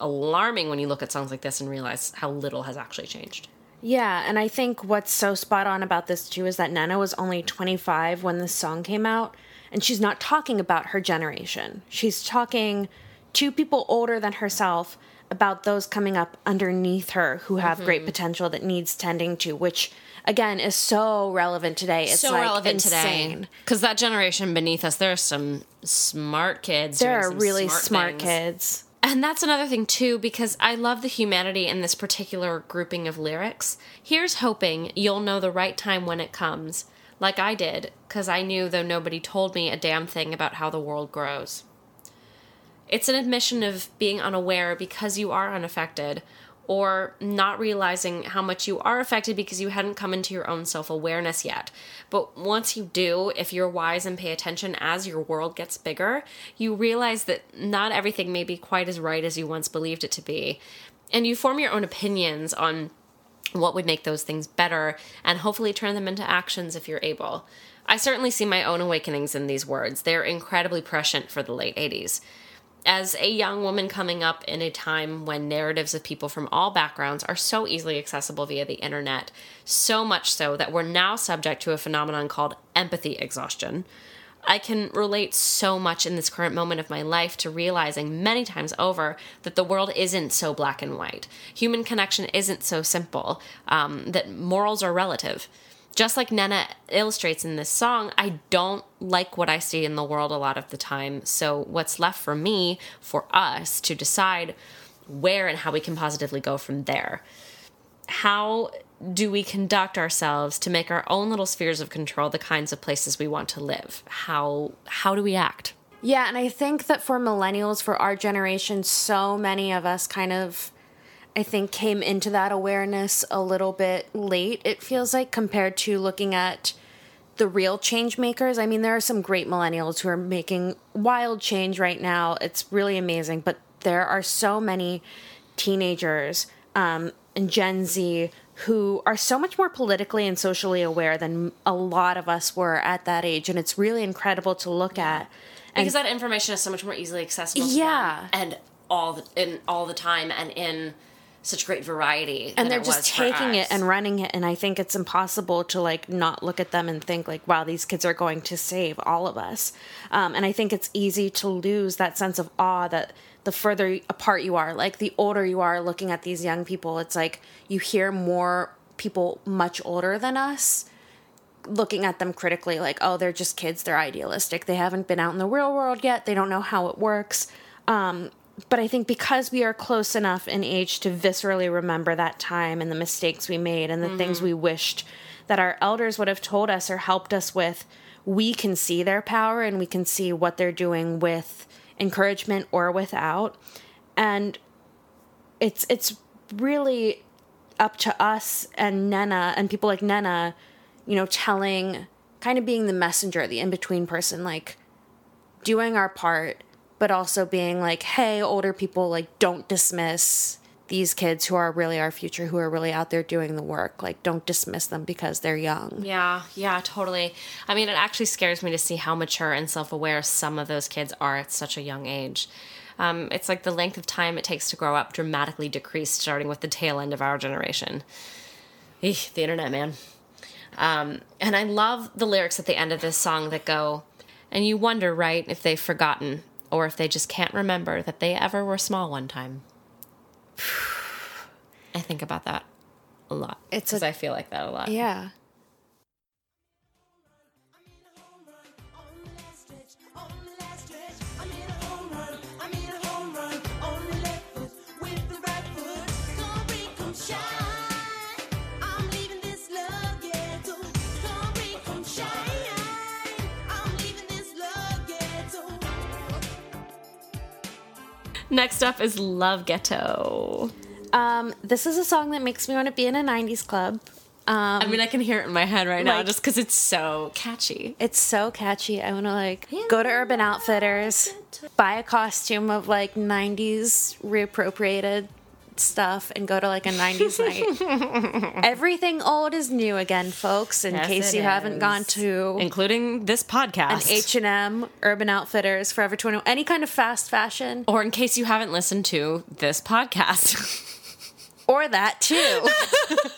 S1: alarming when you look at songs like this and realize how little has actually changed.
S2: Yeah, and I think what's so spot on about this too is that Neneh was only 25 when this song came out, and she's not talking about her generation. She's talking to people older than herself about those coming up underneath her who have
S1: Mm-hmm.
S2: great potential that needs tending to, which again is so relevant today. It's
S1: so
S2: like
S1: relevant
S2: insane.
S1: today because that generation beneath us, there are some smart kids.
S2: There are really smart,
S1: things.
S2: kids.
S1: And that's another thing, too, because I love the humanity in this particular grouping of lyrics. Here's hoping you'll know the right time when it comes, like I did, because I knew, though nobody told me a damn thing about how the world grows. It's an admission of being unaware because you are unaffected, or not realizing how much you are affected because you hadn't come into your own self awareness yet. But once you do, if you're wise and pay attention as your world gets bigger, you realize that not everything may be quite as right as you once believed it to be. And you form your own opinions on what would make those things better and hopefully turn them into actions if you're able. I certainly see my own awakenings in these words. They're incredibly prescient for the late 80s. As a young woman coming up in a time when narratives of people from all backgrounds are so easily accessible via the internet, so much so that we're now subject to a phenomenon called empathy exhaustion. I can relate so much in this current moment of my life to realizing many times over that the world isn't so black and white. Human connection isn't so simple, um, that morals are relative. Just like Neneh illustrates in this song, I don't like what I see in the world a lot of the time. So, what's left for me, for us, to decide where and how we can positively go from there. How do we conduct ourselves to make our own little spheres of control the kinds of places we want to live? How how do we act?
S2: Yeah, and I think that for millennials, for our generation, so many of us kind of, I think, came into that awareness a little bit late, it feels like, compared to looking at the real change makers. I mean, there are some great millennials who are making wild change right now. It's really amazing, but there are so many teenagers um, and Gen Z who are so much more politically and socially aware than a lot of us were at that age. And it's really incredible to look at. And
S1: because that information is so much more easily accessible.
S2: Yeah.
S1: and all the, in all the time and in such great variety.
S2: and they're just taking it and running it and i think it's impossible to like not look at them and think like wow these kids are going to save all of us. Um, and i think it's easy to lose that sense of awe that the further apart you are like the older you are looking at these young people it's like you hear more people much older than us looking at them critically like oh they're just kids. They're idealistic. They haven't been out in the real world yet. They don't know how it works. Um, but i think because we are close enough in age to viscerally remember that time and the mistakes we made and the things mm-hmm. we wished that our elders would have told us or helped us with we can see their power and we can see what they're doing with encouragement or without. And it's it's really up to us and Neneh and people like Neneh, you know, telling, kind of being the messenger, the in between person, like doing our part, but also being like, hey, older people, like, don't dismiss these kids who are really our future, who are really out there doing the work. Like, don't dismiss them because they're young.
S1: Yeah, yeah, totally. I mean, it actually scares me to see how mature and self aware some of those kids are at such a young age. Um, it's like the length of time it takes to grow up dramatically decreased, starting with the tail end of our generation. The internet, man. Um, and I love the lyrics at the end of this song that go, and you wonder, right, if they've forgotten or if they just can't remember that they ever were small one time. I think about that a lot.
S2: It's
S1: because I feel like that a lot.
S2: Yeah.
S1: Next up is Love Ghetto.
S2: Um, this is a song that makes me want to be in a 90s club. Um,
S1: I mean, I can hear it in my head right now
S2: Like-
S1: just because it's so catchy.
S2: It's so catchy. I want to like go to Urban Outfitters, buy a costume of like 90s reappropriated stuff and go to like a 90s night. Everything old is new again, folks, in
S1: Yes,
S2: case you haven't gone to
S1: Including this
S2: an
S1: podcast.
S2: H&M, Urban Outfitters, Forever 21, any kind of fast fashion
S1: or in case you haven't listened to this podcast.
S2: or that too.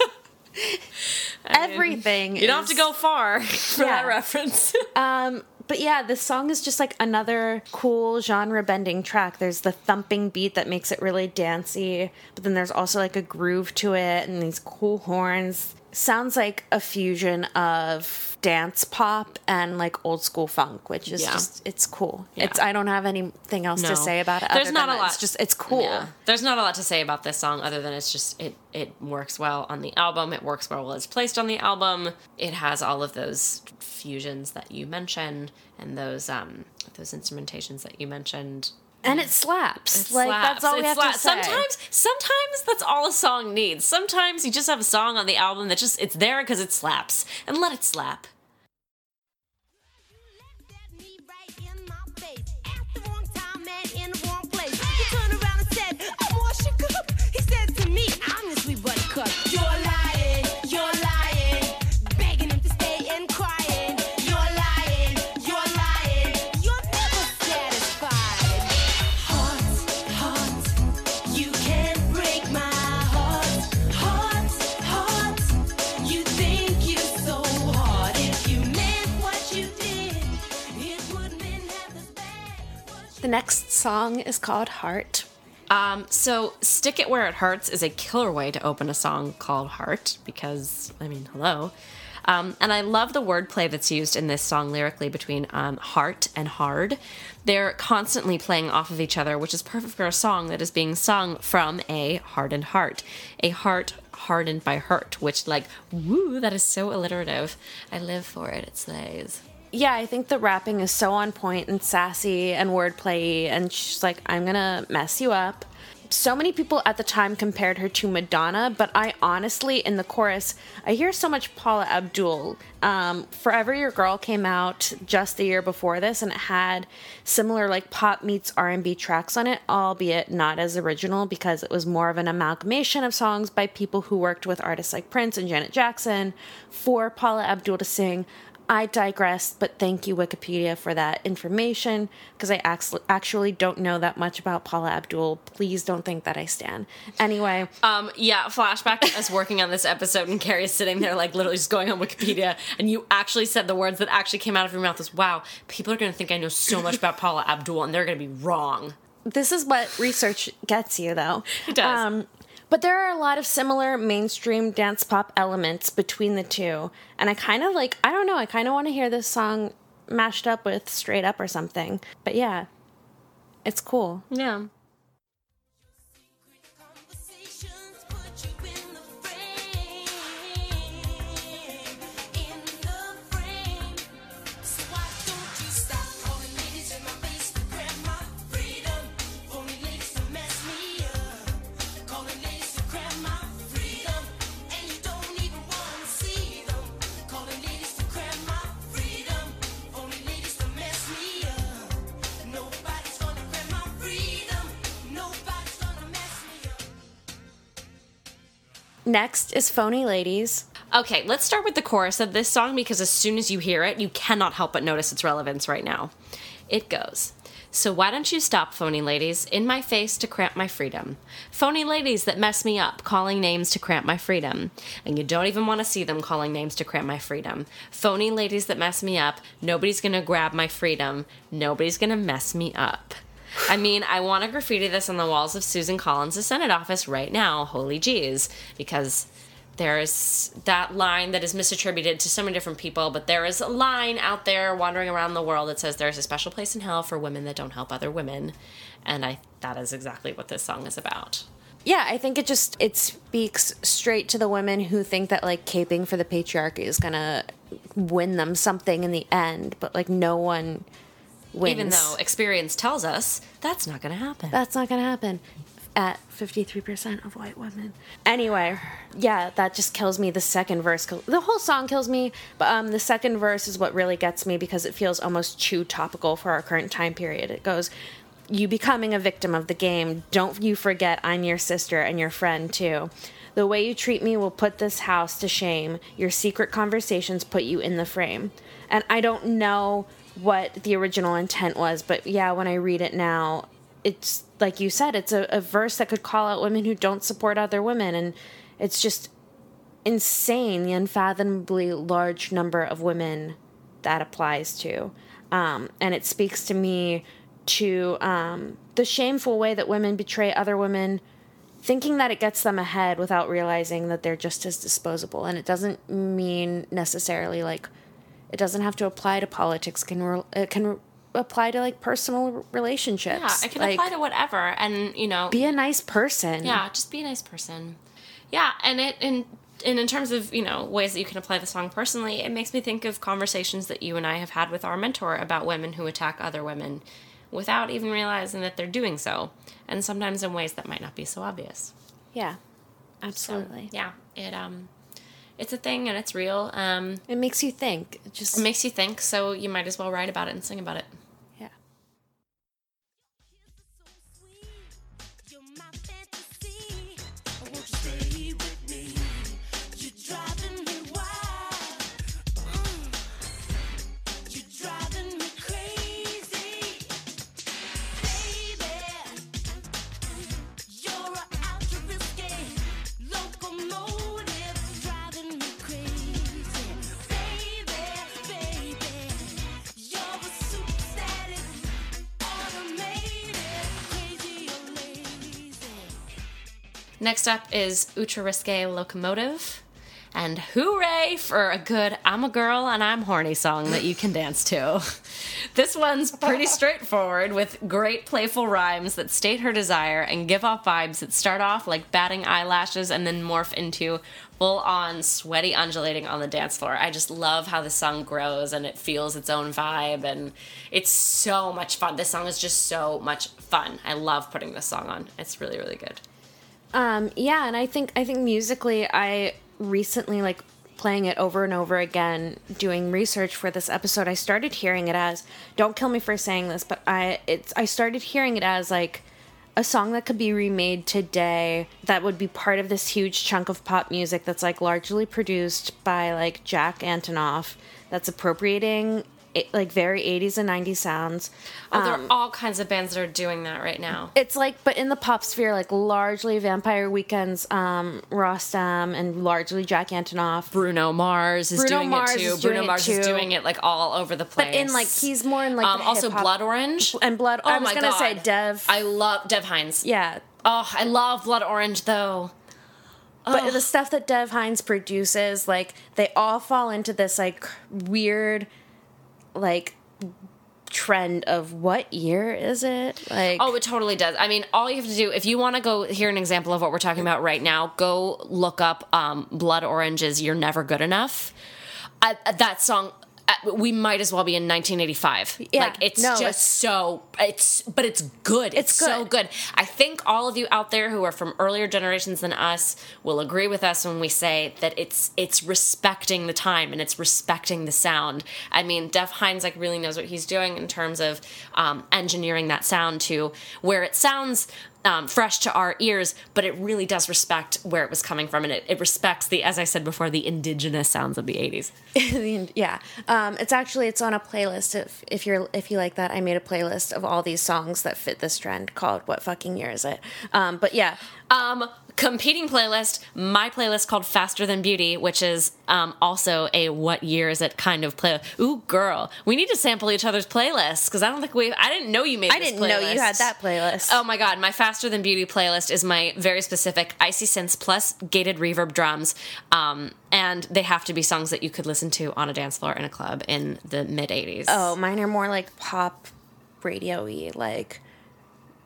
S2: Everything.
S1: you don't have to go far for that reference.
S2: Um, but yeah, this song is just like another cool genre bending track. There's the thumping beat that makes it really dancey, but then there's also like a groove to it and these cool horns. Sounds like a fusion of dance pop and like old school funk, which is
S1: Yeah.
S2: just it's cool.
S1: Yeah.
S2: It's I don't have anything else
S1: No.
S2: to say about it.
S1: There's
S2: other
S1: not
S2: than
S1: a lot.
S2: It's just it's cool.
S1: Yeah. There's not a lot to say about this song other than it's just it it works well on the album. It works well while it's placed on the album. It has all of those fusions that you mentioned and those um those instrumentations that you mentioned.
S2: And it slaps. like
S1: slaps.
S2: that's all we
S1: It
S2: have
S1: slaps.
S2: to say.
S1: Sometimes, sometimes that's all a song needs. Sometimes you just have a song on the album that just it's there because it slaps, and let it slap.
S2: The next song is called Heart.
S1: Um, so "Stick It Where It Hurts" is a killer way to open a song called "Heart" because I mean, hello. Um, and I love the wordplay that's used in this song lyrically between um, heart and hard. They're constantly playing off of each other, which is perfect for a song that is being sung from a hardened heart. A heart hardened by hurt, which, like, woo, that is so alliterative. I live for it. It slays.
S2: Yeah, I think the rapping is so on point and sassy and wordplay, and she's like, "I'm gonna mess you up." so many people at the time compared her to Madonna, but I honestly, in the chorus, I hear so much Paula Abdul. Um, Forever Your Girl came out just the year before this, and it had similar like pop meets R and B tracks on it, albeit not as original because it was more of an amalgamation of songs by people who worked with artists like Prince and Janet Jackson for Paula Abdul to sing. I digress, but thank you, Wikipedia, for that information because I act- actually don't know that much about Paula Abdul. Please don't think that I stand. Anyway,
S1: Um, yeah, flashback us working on this episode, and Carrie's sitting there, like, literally just going on Wikipedia, and you actually said the words that actually came out of your mouth was, wow, people are going to think I know so much about Paula Abdul, and they're going to be wrong.
S2: this is what research gets you, though.
S1: It does.
S2: Um, but there are a lot of similar mainstream dance pop elements between the two. And I kind of like, I don't know, I kind of want to hear this song mashed up with Straight Up or something. But yeah, it's cool.
S1: Yeah.
S2: Next is Phony Ladies.
S1: Okay, let's start with the chorus of this song because as soon as you hear it, you cannot help but notice its relevance right now. It goes. So why don't you stop, phony ladies, in my face to cramp my freedom? Phony ladies that mess me up, calling names to cramp my freedom. And you don't even want to see them calling names to cramp my freedom. Phony ladies that mess me up, nobody's gonna grab my freedom. Nobody's gonna mess me up. I mean, I want to graffiti this on the walls of Susan Collins' Senate office right now, holy jeez, because there's that line that is misattributed to so many different people, but there is a line out there wandering around the world that says there's a special place in hell for women that don't help other women. And I that is exactly what this song is about.
S2: Yeah, I think it just it speaks straight to the women who think that like caping for the patriarchy is gonna win them something in the end, but like no one wins.
S1: Even though experience tells us that's not going to happen.
S2: That's not gonna happen at 53% of white women. Anyway, yeah, that just kills me. The second verse, the whole song kills me, but um, the second verse is what really gets me because it feels almost too topical for our current time period. It goes, You becoming a victim of the game, don't you forget I'm your sister and your friend too. The way you treat me will put this house to shame. Your secret conversations put you in the frame. And I don't know what the original intent was, but yeah, when I read it now, it's like you said, it's a, a verse that could call out women who don't support other women. And it's just insane the unfathomably large number of women that applies to. Um, and it speaks to me to um, the shameful way that women betray other women, thinking that it gets them ahead without realizing that they're just as disposable. And it doesn't mean necessarily like it doesn't have to apply to politics. Can re- it can re- apply to like personal relationships.
S1: yeah, it can
S2: like,
S1: apply to whatever. And, you know,
S2: be a nice person.
S1: Yeah, just be a nice person. Yeah, and it and and in terms of you know ways that you can apply the song personally, it makes me think of conversations that you and I have had with our mentor about women who attack other women without even realizing that they're doing so, and sometimes in ways that might not be so obvious.
S2: yeah,
S1: So,
S2: absolutely.
S1: yeah, it um, it's a thing and it's real. Um,
S2: It makes you think. It just
S1: it makes you think, so you might as well write about it and sing about it. Next up is Outre Risque Locomotive. And hooray for a good I'm a girl and I'm horny song that you can dance to. This one's pretty straightforward with great playful rhymes that state her desire and give off vibes that start off like batting eyelashes and then morph into full on sweaty undulating on the dance floor. I just love how the song grows and it feels its own vibe and it's so much fun. This song is just so much fun. I love putting this song on. It's really really good.
S2: Um, yeah, and I think I think musically, I recently like playing it over and over again, doing research for this episode. I started hearing it as don't kill me for saying this, but I it's I started hearing it as like a song that could be remade today that would be part of this huge chunk of pop music that's like largely produced by like Jack Antonoff that's appropriating like very 80s and 90s sounds.
S1: Oh, there are all kinds of bands that are doing that right now.
S2: It's like, but in the pop sphere, like largely Vampire Weekends, um, Rostam, and largely Jack Antonoff.
S1: Bruno Mars is
S2: Bruno
S1: doing
S2: Mars
S1: it too.
S2: is doing
S1: Bruno
S2: it
S1: Mars is doing it like all over the place.
S2: But in like, he's more in like
S1: um,
S2: the
S1: also
S2: hip-hop-
S1: Blood Orange
S2: and Blood.
S1: Oh
S2: I was
S1: my
S2: gonna say Dev.
S1: I love Dev Hynes.
S2: yeah,
S1: Oh, I love Blood Orange though.
S2: but the stuff that Dev Hynes produces, like they all fall into this like weird, like trend of what year is it? Like
S1: Oh, it totally does. I mean, all you have to do if you want to go hear an example of what we're talking about right now, go look up um, Blood Orange's "You're Never Good Enough." Uh, that song. We might as well be in 1985.
S2: Yeah,
S1: like it's
S2: no,
S1: just
S2: it's-
S1: so it's, but it's good. It's,
S2: It's
S1: so
S2: good.
S1: good. I think all of you out there who are from earlier generations than us will agree with us when we say that it's it's respecting the time and it's respecting the sound. I mean, Dev Hynes like really knows what he's doing in terms of um, engineering that sound to where it sounds um, fresh to our ears, but it really does respect where it was coming from, and it, it respects the, as I said before, the indigenous sounds of the '80s.
S2: yeah. Um it's actually it's on a playlist. If if you're if you like that i made a playlist of all these songs that fit this trend called what fucking year is it? Um but yeah.
S1: Um, competing playlist, my playlist called Faster Than Beauty, which is um, also a what year is it kind of play. Ooh, girl, we need to sample each other's playlists because I don't think we. I didn't know you made.
S2: i didn't know you had that playlist
S1: Oh my god, my Faster Than Beauty playlist is my very specific Icy Synths plus gated reverb drums. Um, and they have to be songs that you could listen to on a dance floor in a club in the mid 80s.
S2: oh mine are more like pop radio-y like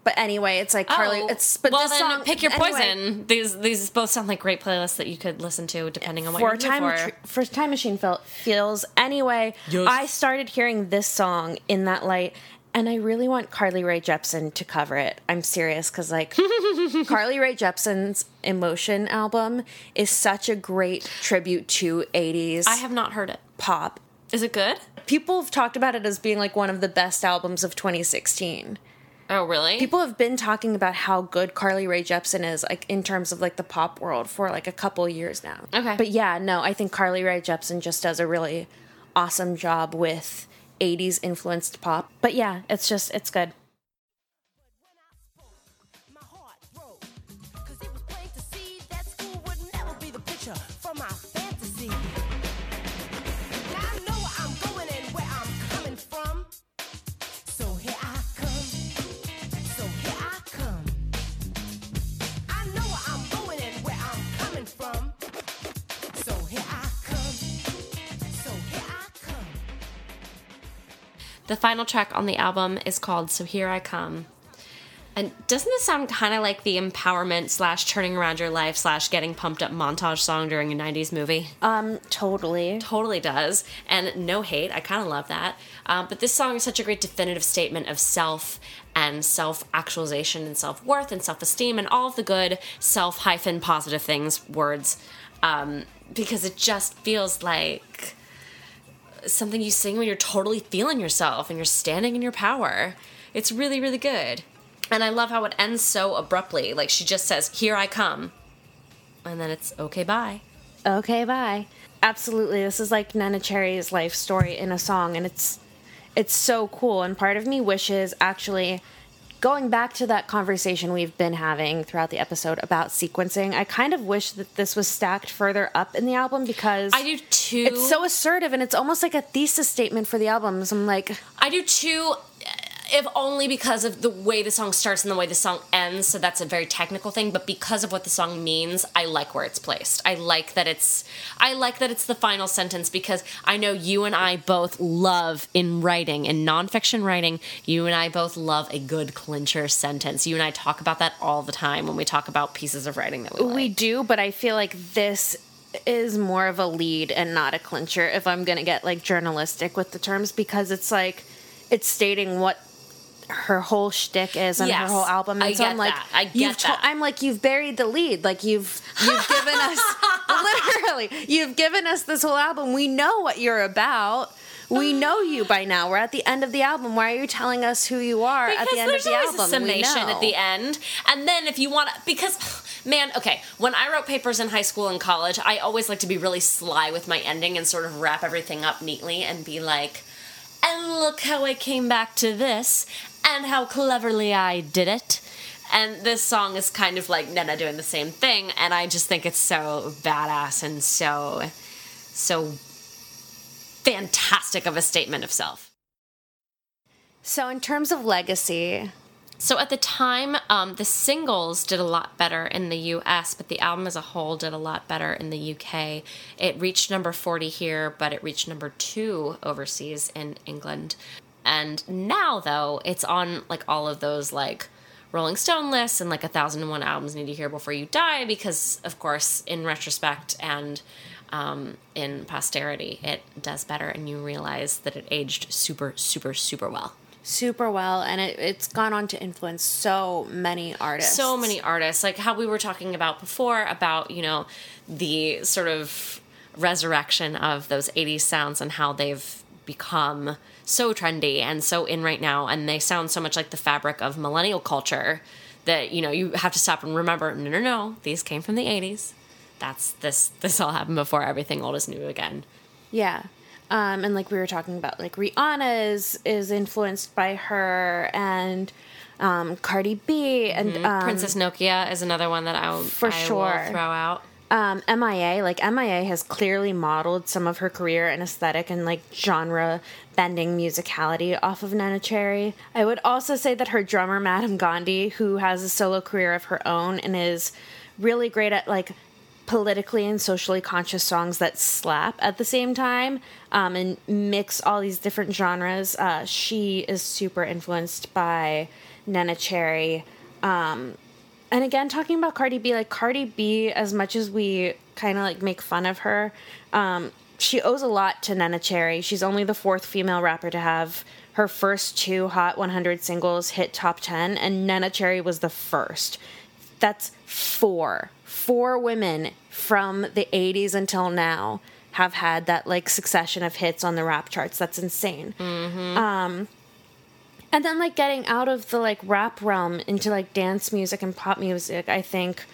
S2: but anyway it's like carly oh, it's but
S1: Oh, well
S2: this
S1: then
S2: song
S1: pick your
S2: anyway,
S1: poison. These these both sound like great playlists that you could listen to depending on what
S2: for
S1: you're
S2: time
S1: looking for.
S2: for time machine felt feels anyway
S1: Yes.
S2: i started hearing this song in that light and i really want carly Rae jepsen to cover it i'm serious because like carly Rae jepsen's emotion album is such a great tribute to 80s
S1: I have not heard it.
S2: pop
S1: Is it good?
S2: people have talked about it as being like one of the best albums of 2016
S1: Oh, really?
S2: people have been talking about how good Carly Rae Jepsen is, like in terms of like the pop world, for like a couple years now.
S1: Okay.
S2: but yeah, no, I think Carly Rae Jepsen just does a really awesome job with '80s influenced pop. But yeah, it's just it's good.
S3: The
S1: final track on the album is called So Here I Come. And doesn't this sound kind of like the empowerment slash turning around your life slash getting pumped up montage song during a 90s movie?
S2: Um, totally.
S1: totally does. And no hate, I kind of love that. Um, but this song is such a great definitive statement of self and self actualization and self worth and self esteem and all of the good self hyphen positive things, words, um, because it just feels like something you sing when you're totally feeling yourself and you're standing in your power. It's really, really good. And I love how it ends so abruptly. Like she just says, Here I come. And then it's okay, bye.
S2: Okay, bye. Absolutely, this is like Neneh Cherry's life story in a song, and it's it's so cool. And part of me wishes actually going back to that conversation we've been having throughout the episode about sequencing. I kind of wish that this was stacked further up in the album because
S1: I do too.
S2: it's so assertive and it's almost like a thesis statement for the albums. I'm like,
S1: I do too, if only because of the way the song starts and the way the song ends. So that's a very technical thing. But because of what the song means, I like where it's placed. I like that it's. I like that it's the final sentence because I know you and I both love in writing in nonfiction writing. You and I both love a good clincher sentence. You and I talk about that all the time when we talk about pieces of writing that we like.
S2: we do, but I feel like this is more of a lead and not a clincher if I'm going to get like journalistic with the terms because it's like it's stating what her whole shtick is and
S1: Yes,
S2: her whole album. And
S1: I
S2: so I'm
S1: get
S2: like,
S1: that. I get
S2: you've
S1: that.
S2: I'm like, you've buried the lead. Like you've you've given us literally, you've given us this whole album. We know what you're about. We know you by now. We're at the end of the album. Why are you telling us who you are
S1: because
S2: at the end of the
S1: always
S2: album?
S1: a summation at the end and then if you want because man okay when i wrote papers in high school and college i always like to be really sly with my ending and sort of wrap everything up neatly and be like and look how i came back to this and how cleverly i did it and this song is kind of like Neneh doing the same thing, and I just think it's so badass and so, so fantastic of a statement of self.
S2: So in terms of legacy,
S1: So at the time, um, the singles did a lot better in the US, but the album as a whole did a lot better in the UK. It reached number 40 here, but it reached number two overseas in England. And now, though, it's on like all of those like Rolling Stone lists and like a thousand and one albums need to hear before you die because, of course, in retrospect and um, in posterity, it does better, and you realize that it aged super, super, super well.
S2: super well, and it, it's gone on to influence so many artists.
S1: so many artists like how we were talking about before about you know the sort of resurrection of those 80s sounds and how they've become so trendy and so in right now and they sound so much like the fabric of millennial culture that you know you have to stop and remember no no no these came from the 80s that's this this all happened before everything old is new again
S2: Yeah. Um, and like we were talking about, like Rihanna is is influenced by her, and um, Cardi B, and um,
S1: princess nokia is another one that i'll
S2: For
S1: I
S2: sure.
S1: throw out
S2: um, MIA. Like MIA has clearly modeled some of her career and aesthetic and like genre bending musicality off of Neneh Cherry. I would also say that her drummer Madame Gandhi, who has a solo career of her own and is really great at like politically and socially conscious songs that slap at the same time um, and mix all these different genres. Uh, she is super influenced by Neneh Cherry. Um, and again, talking about Cardi B, like Cardi B, as much as we kind of like make fun of her, um, she owes a lot to Neneh Cherry. She's only the fourth female rapper to have her first two Hot 100 singles hit top 10, and Neneh Cherry was the first. That's four. Four women from the 80s until now have had that like succession of hits on the rap charts. That's insane. Um, and then like getting out of the like rap realm into like dance music and pop music, I think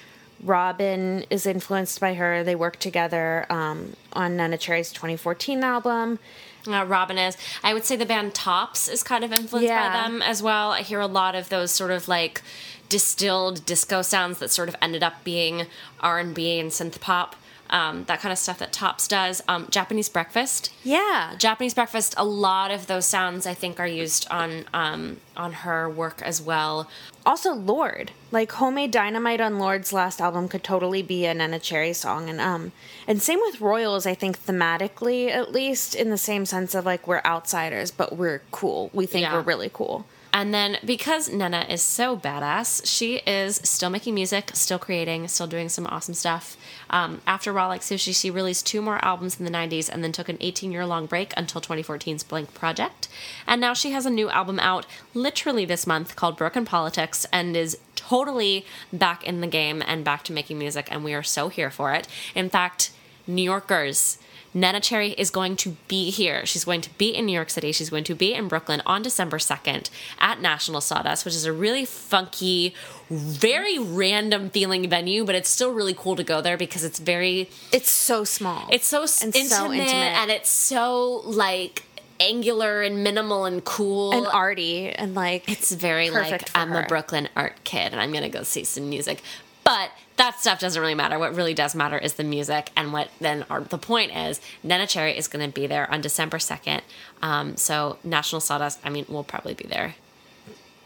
S2: Robyn is influenced by her. They work together um, on Neneh Cherry's 2014 album.
S1: Uh, Robyn is. I would say the band Tops is kind of influenced
S2: Yeah.
S1: by them as well. I hear a lot of those sort of like distilled disco sounds that sort of ended up being R and B and synth pop. Um, that kind of stuff that Tops does. Um, Japanese Breakfast.
S2: Yeah.
S1: Japanese Breakfast. A lot of those sounds I think are used on um, on her work as well.
S2: Also Lorde. Like Homemade Dynamite on Lorde's last album could totally be a Neneh Cherry song and um and same with Royals, I think thematically at least in the same sense of like we're outsiders, but we're cool. We think
S1: Yeah.
S2: we're really cool.
S1: And then because Neneh is so badass, she is still making music, still creating, still doing some awesome stuff. Um, after Raw Like Sushi, she released two more albums in the 90s and then took an 18 year long break until 2014's Blank Project. And now she has a new album out literally this month called Broken Politics and is totally back in the game and back to making music. And we are so here for it. In fact, New Yorkers, Neneh Cherry is going to be here. She's going to be in New York City. She's going to be in Brooklyn on December 2nd at National Sawdust, which is a really funky, very random feeling venue, but it's still really cool to go there because it's very
S2: It's so small.
S1: it's so
S2: And
S1: intimate,
S2: so intimate.
S1: and it's so like angular and minimal and cool
S2: and arty and like
S1: it's very like I'm
S2: her.
S1: a Brooklyn art kid and I'm gonna go see some music. But that stuff doesn't really matter. What really does matter is the music, and what then are, the point is Neneh Cherry is going to be there on December second. Um, so National Sawdust. I mean, we'll probably be there.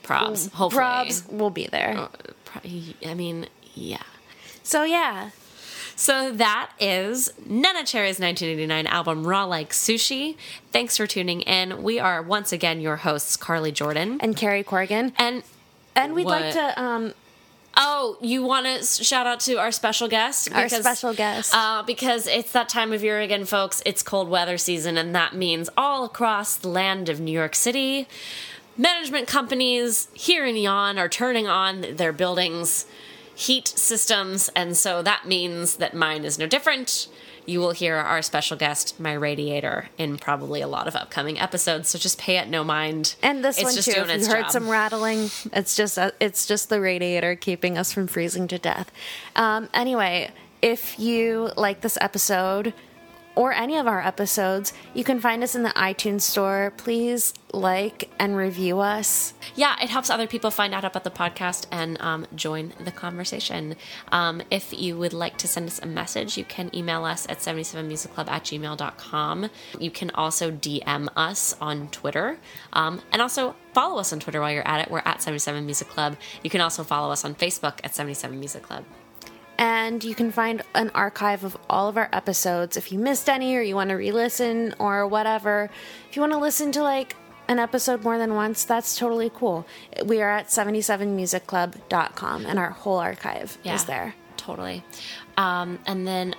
S1: Probs, hopefully.
S2: Robs will be there.
S1: Pro- I mean, yeah.
S2: So yeah.
S1: So that is Neneh Cherry's 1989 album Raw Like Sushi. Thanks for tuning in. We are once again your hosts, Carly Jordan.
S2: And Carrie Corrigan.
S1: And
S2: And we'd like to um
S1: Oh, you want to shout out to our special guest?
S2: Our special guest.
S1: Uh, because it's that time of year again, folks. It's cold weather season, and that means all across the land of New York City, management companies here in Yon are turning on their buildings' heat systems, and so that means that mine is no different. You will hear our special guest, my radiator, in probably a lot of upcoming episodes. So just pay it no mind.
S2: And this
S1: It's
S2: one
S1: just
S2: too.
S1: doing
S2: If
S1: its
S2: you heard
S1: job.
S2: some rattling, it's just uh, it's just the radiator keeping us from freezing to death. Um, anyway, if you like this episode or any of our episodes, you can find us in the iTunes store. Please like and review us.
S1: yeah, it helps other people find out about the podcast and um, join the conversation. Um, if you would like to send us a message, you can email us at 77musicclub at gmail.com. You can also DM us on Twitter. Um, and also follow us on Twitter while you're at it. We're at 77 Music Club. You can also follow us on Facebook at 77 Music Club.
S2: And you can find an archive of all of our episodes. If you missed any or you want to re listen or whatever, if you want to listen to like an episode more than once, that's totally cool. We are at 77musicclub.com and our whole archive is there.
S1: Totally. Um, and then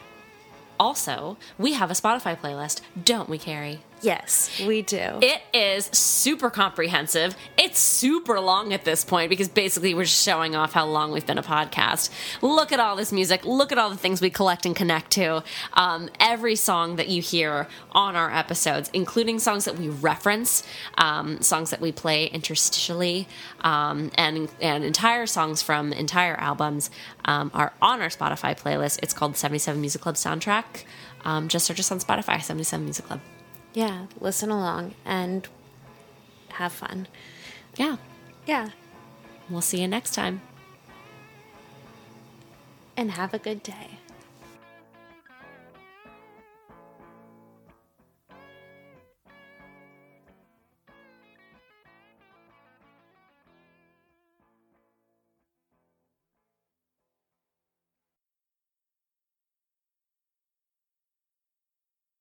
S1: also, we have a Spotify playlist, don't we, Carrie?
S2: Yes, we do.
S1: It is super comprehensive. It's super long at this point because basically we're just showing off how long we've been a podcast. Look at all this music. Look at all the things we collect and connect to. Um, every song that you hear on our episodes, including songs that we reference, um, songs that we play interstitially, um, and and entire songs from entire albums um, are on our Spotify playlist. It's called 77 Music Club Soundtrack. Um, just search us on Spotify, 77 Music Club.
S2: Yeah, listen along and have fun.
S1: Yeah.
S2: Yeah,
S1: We'll see you next time.
S2: and have a good day.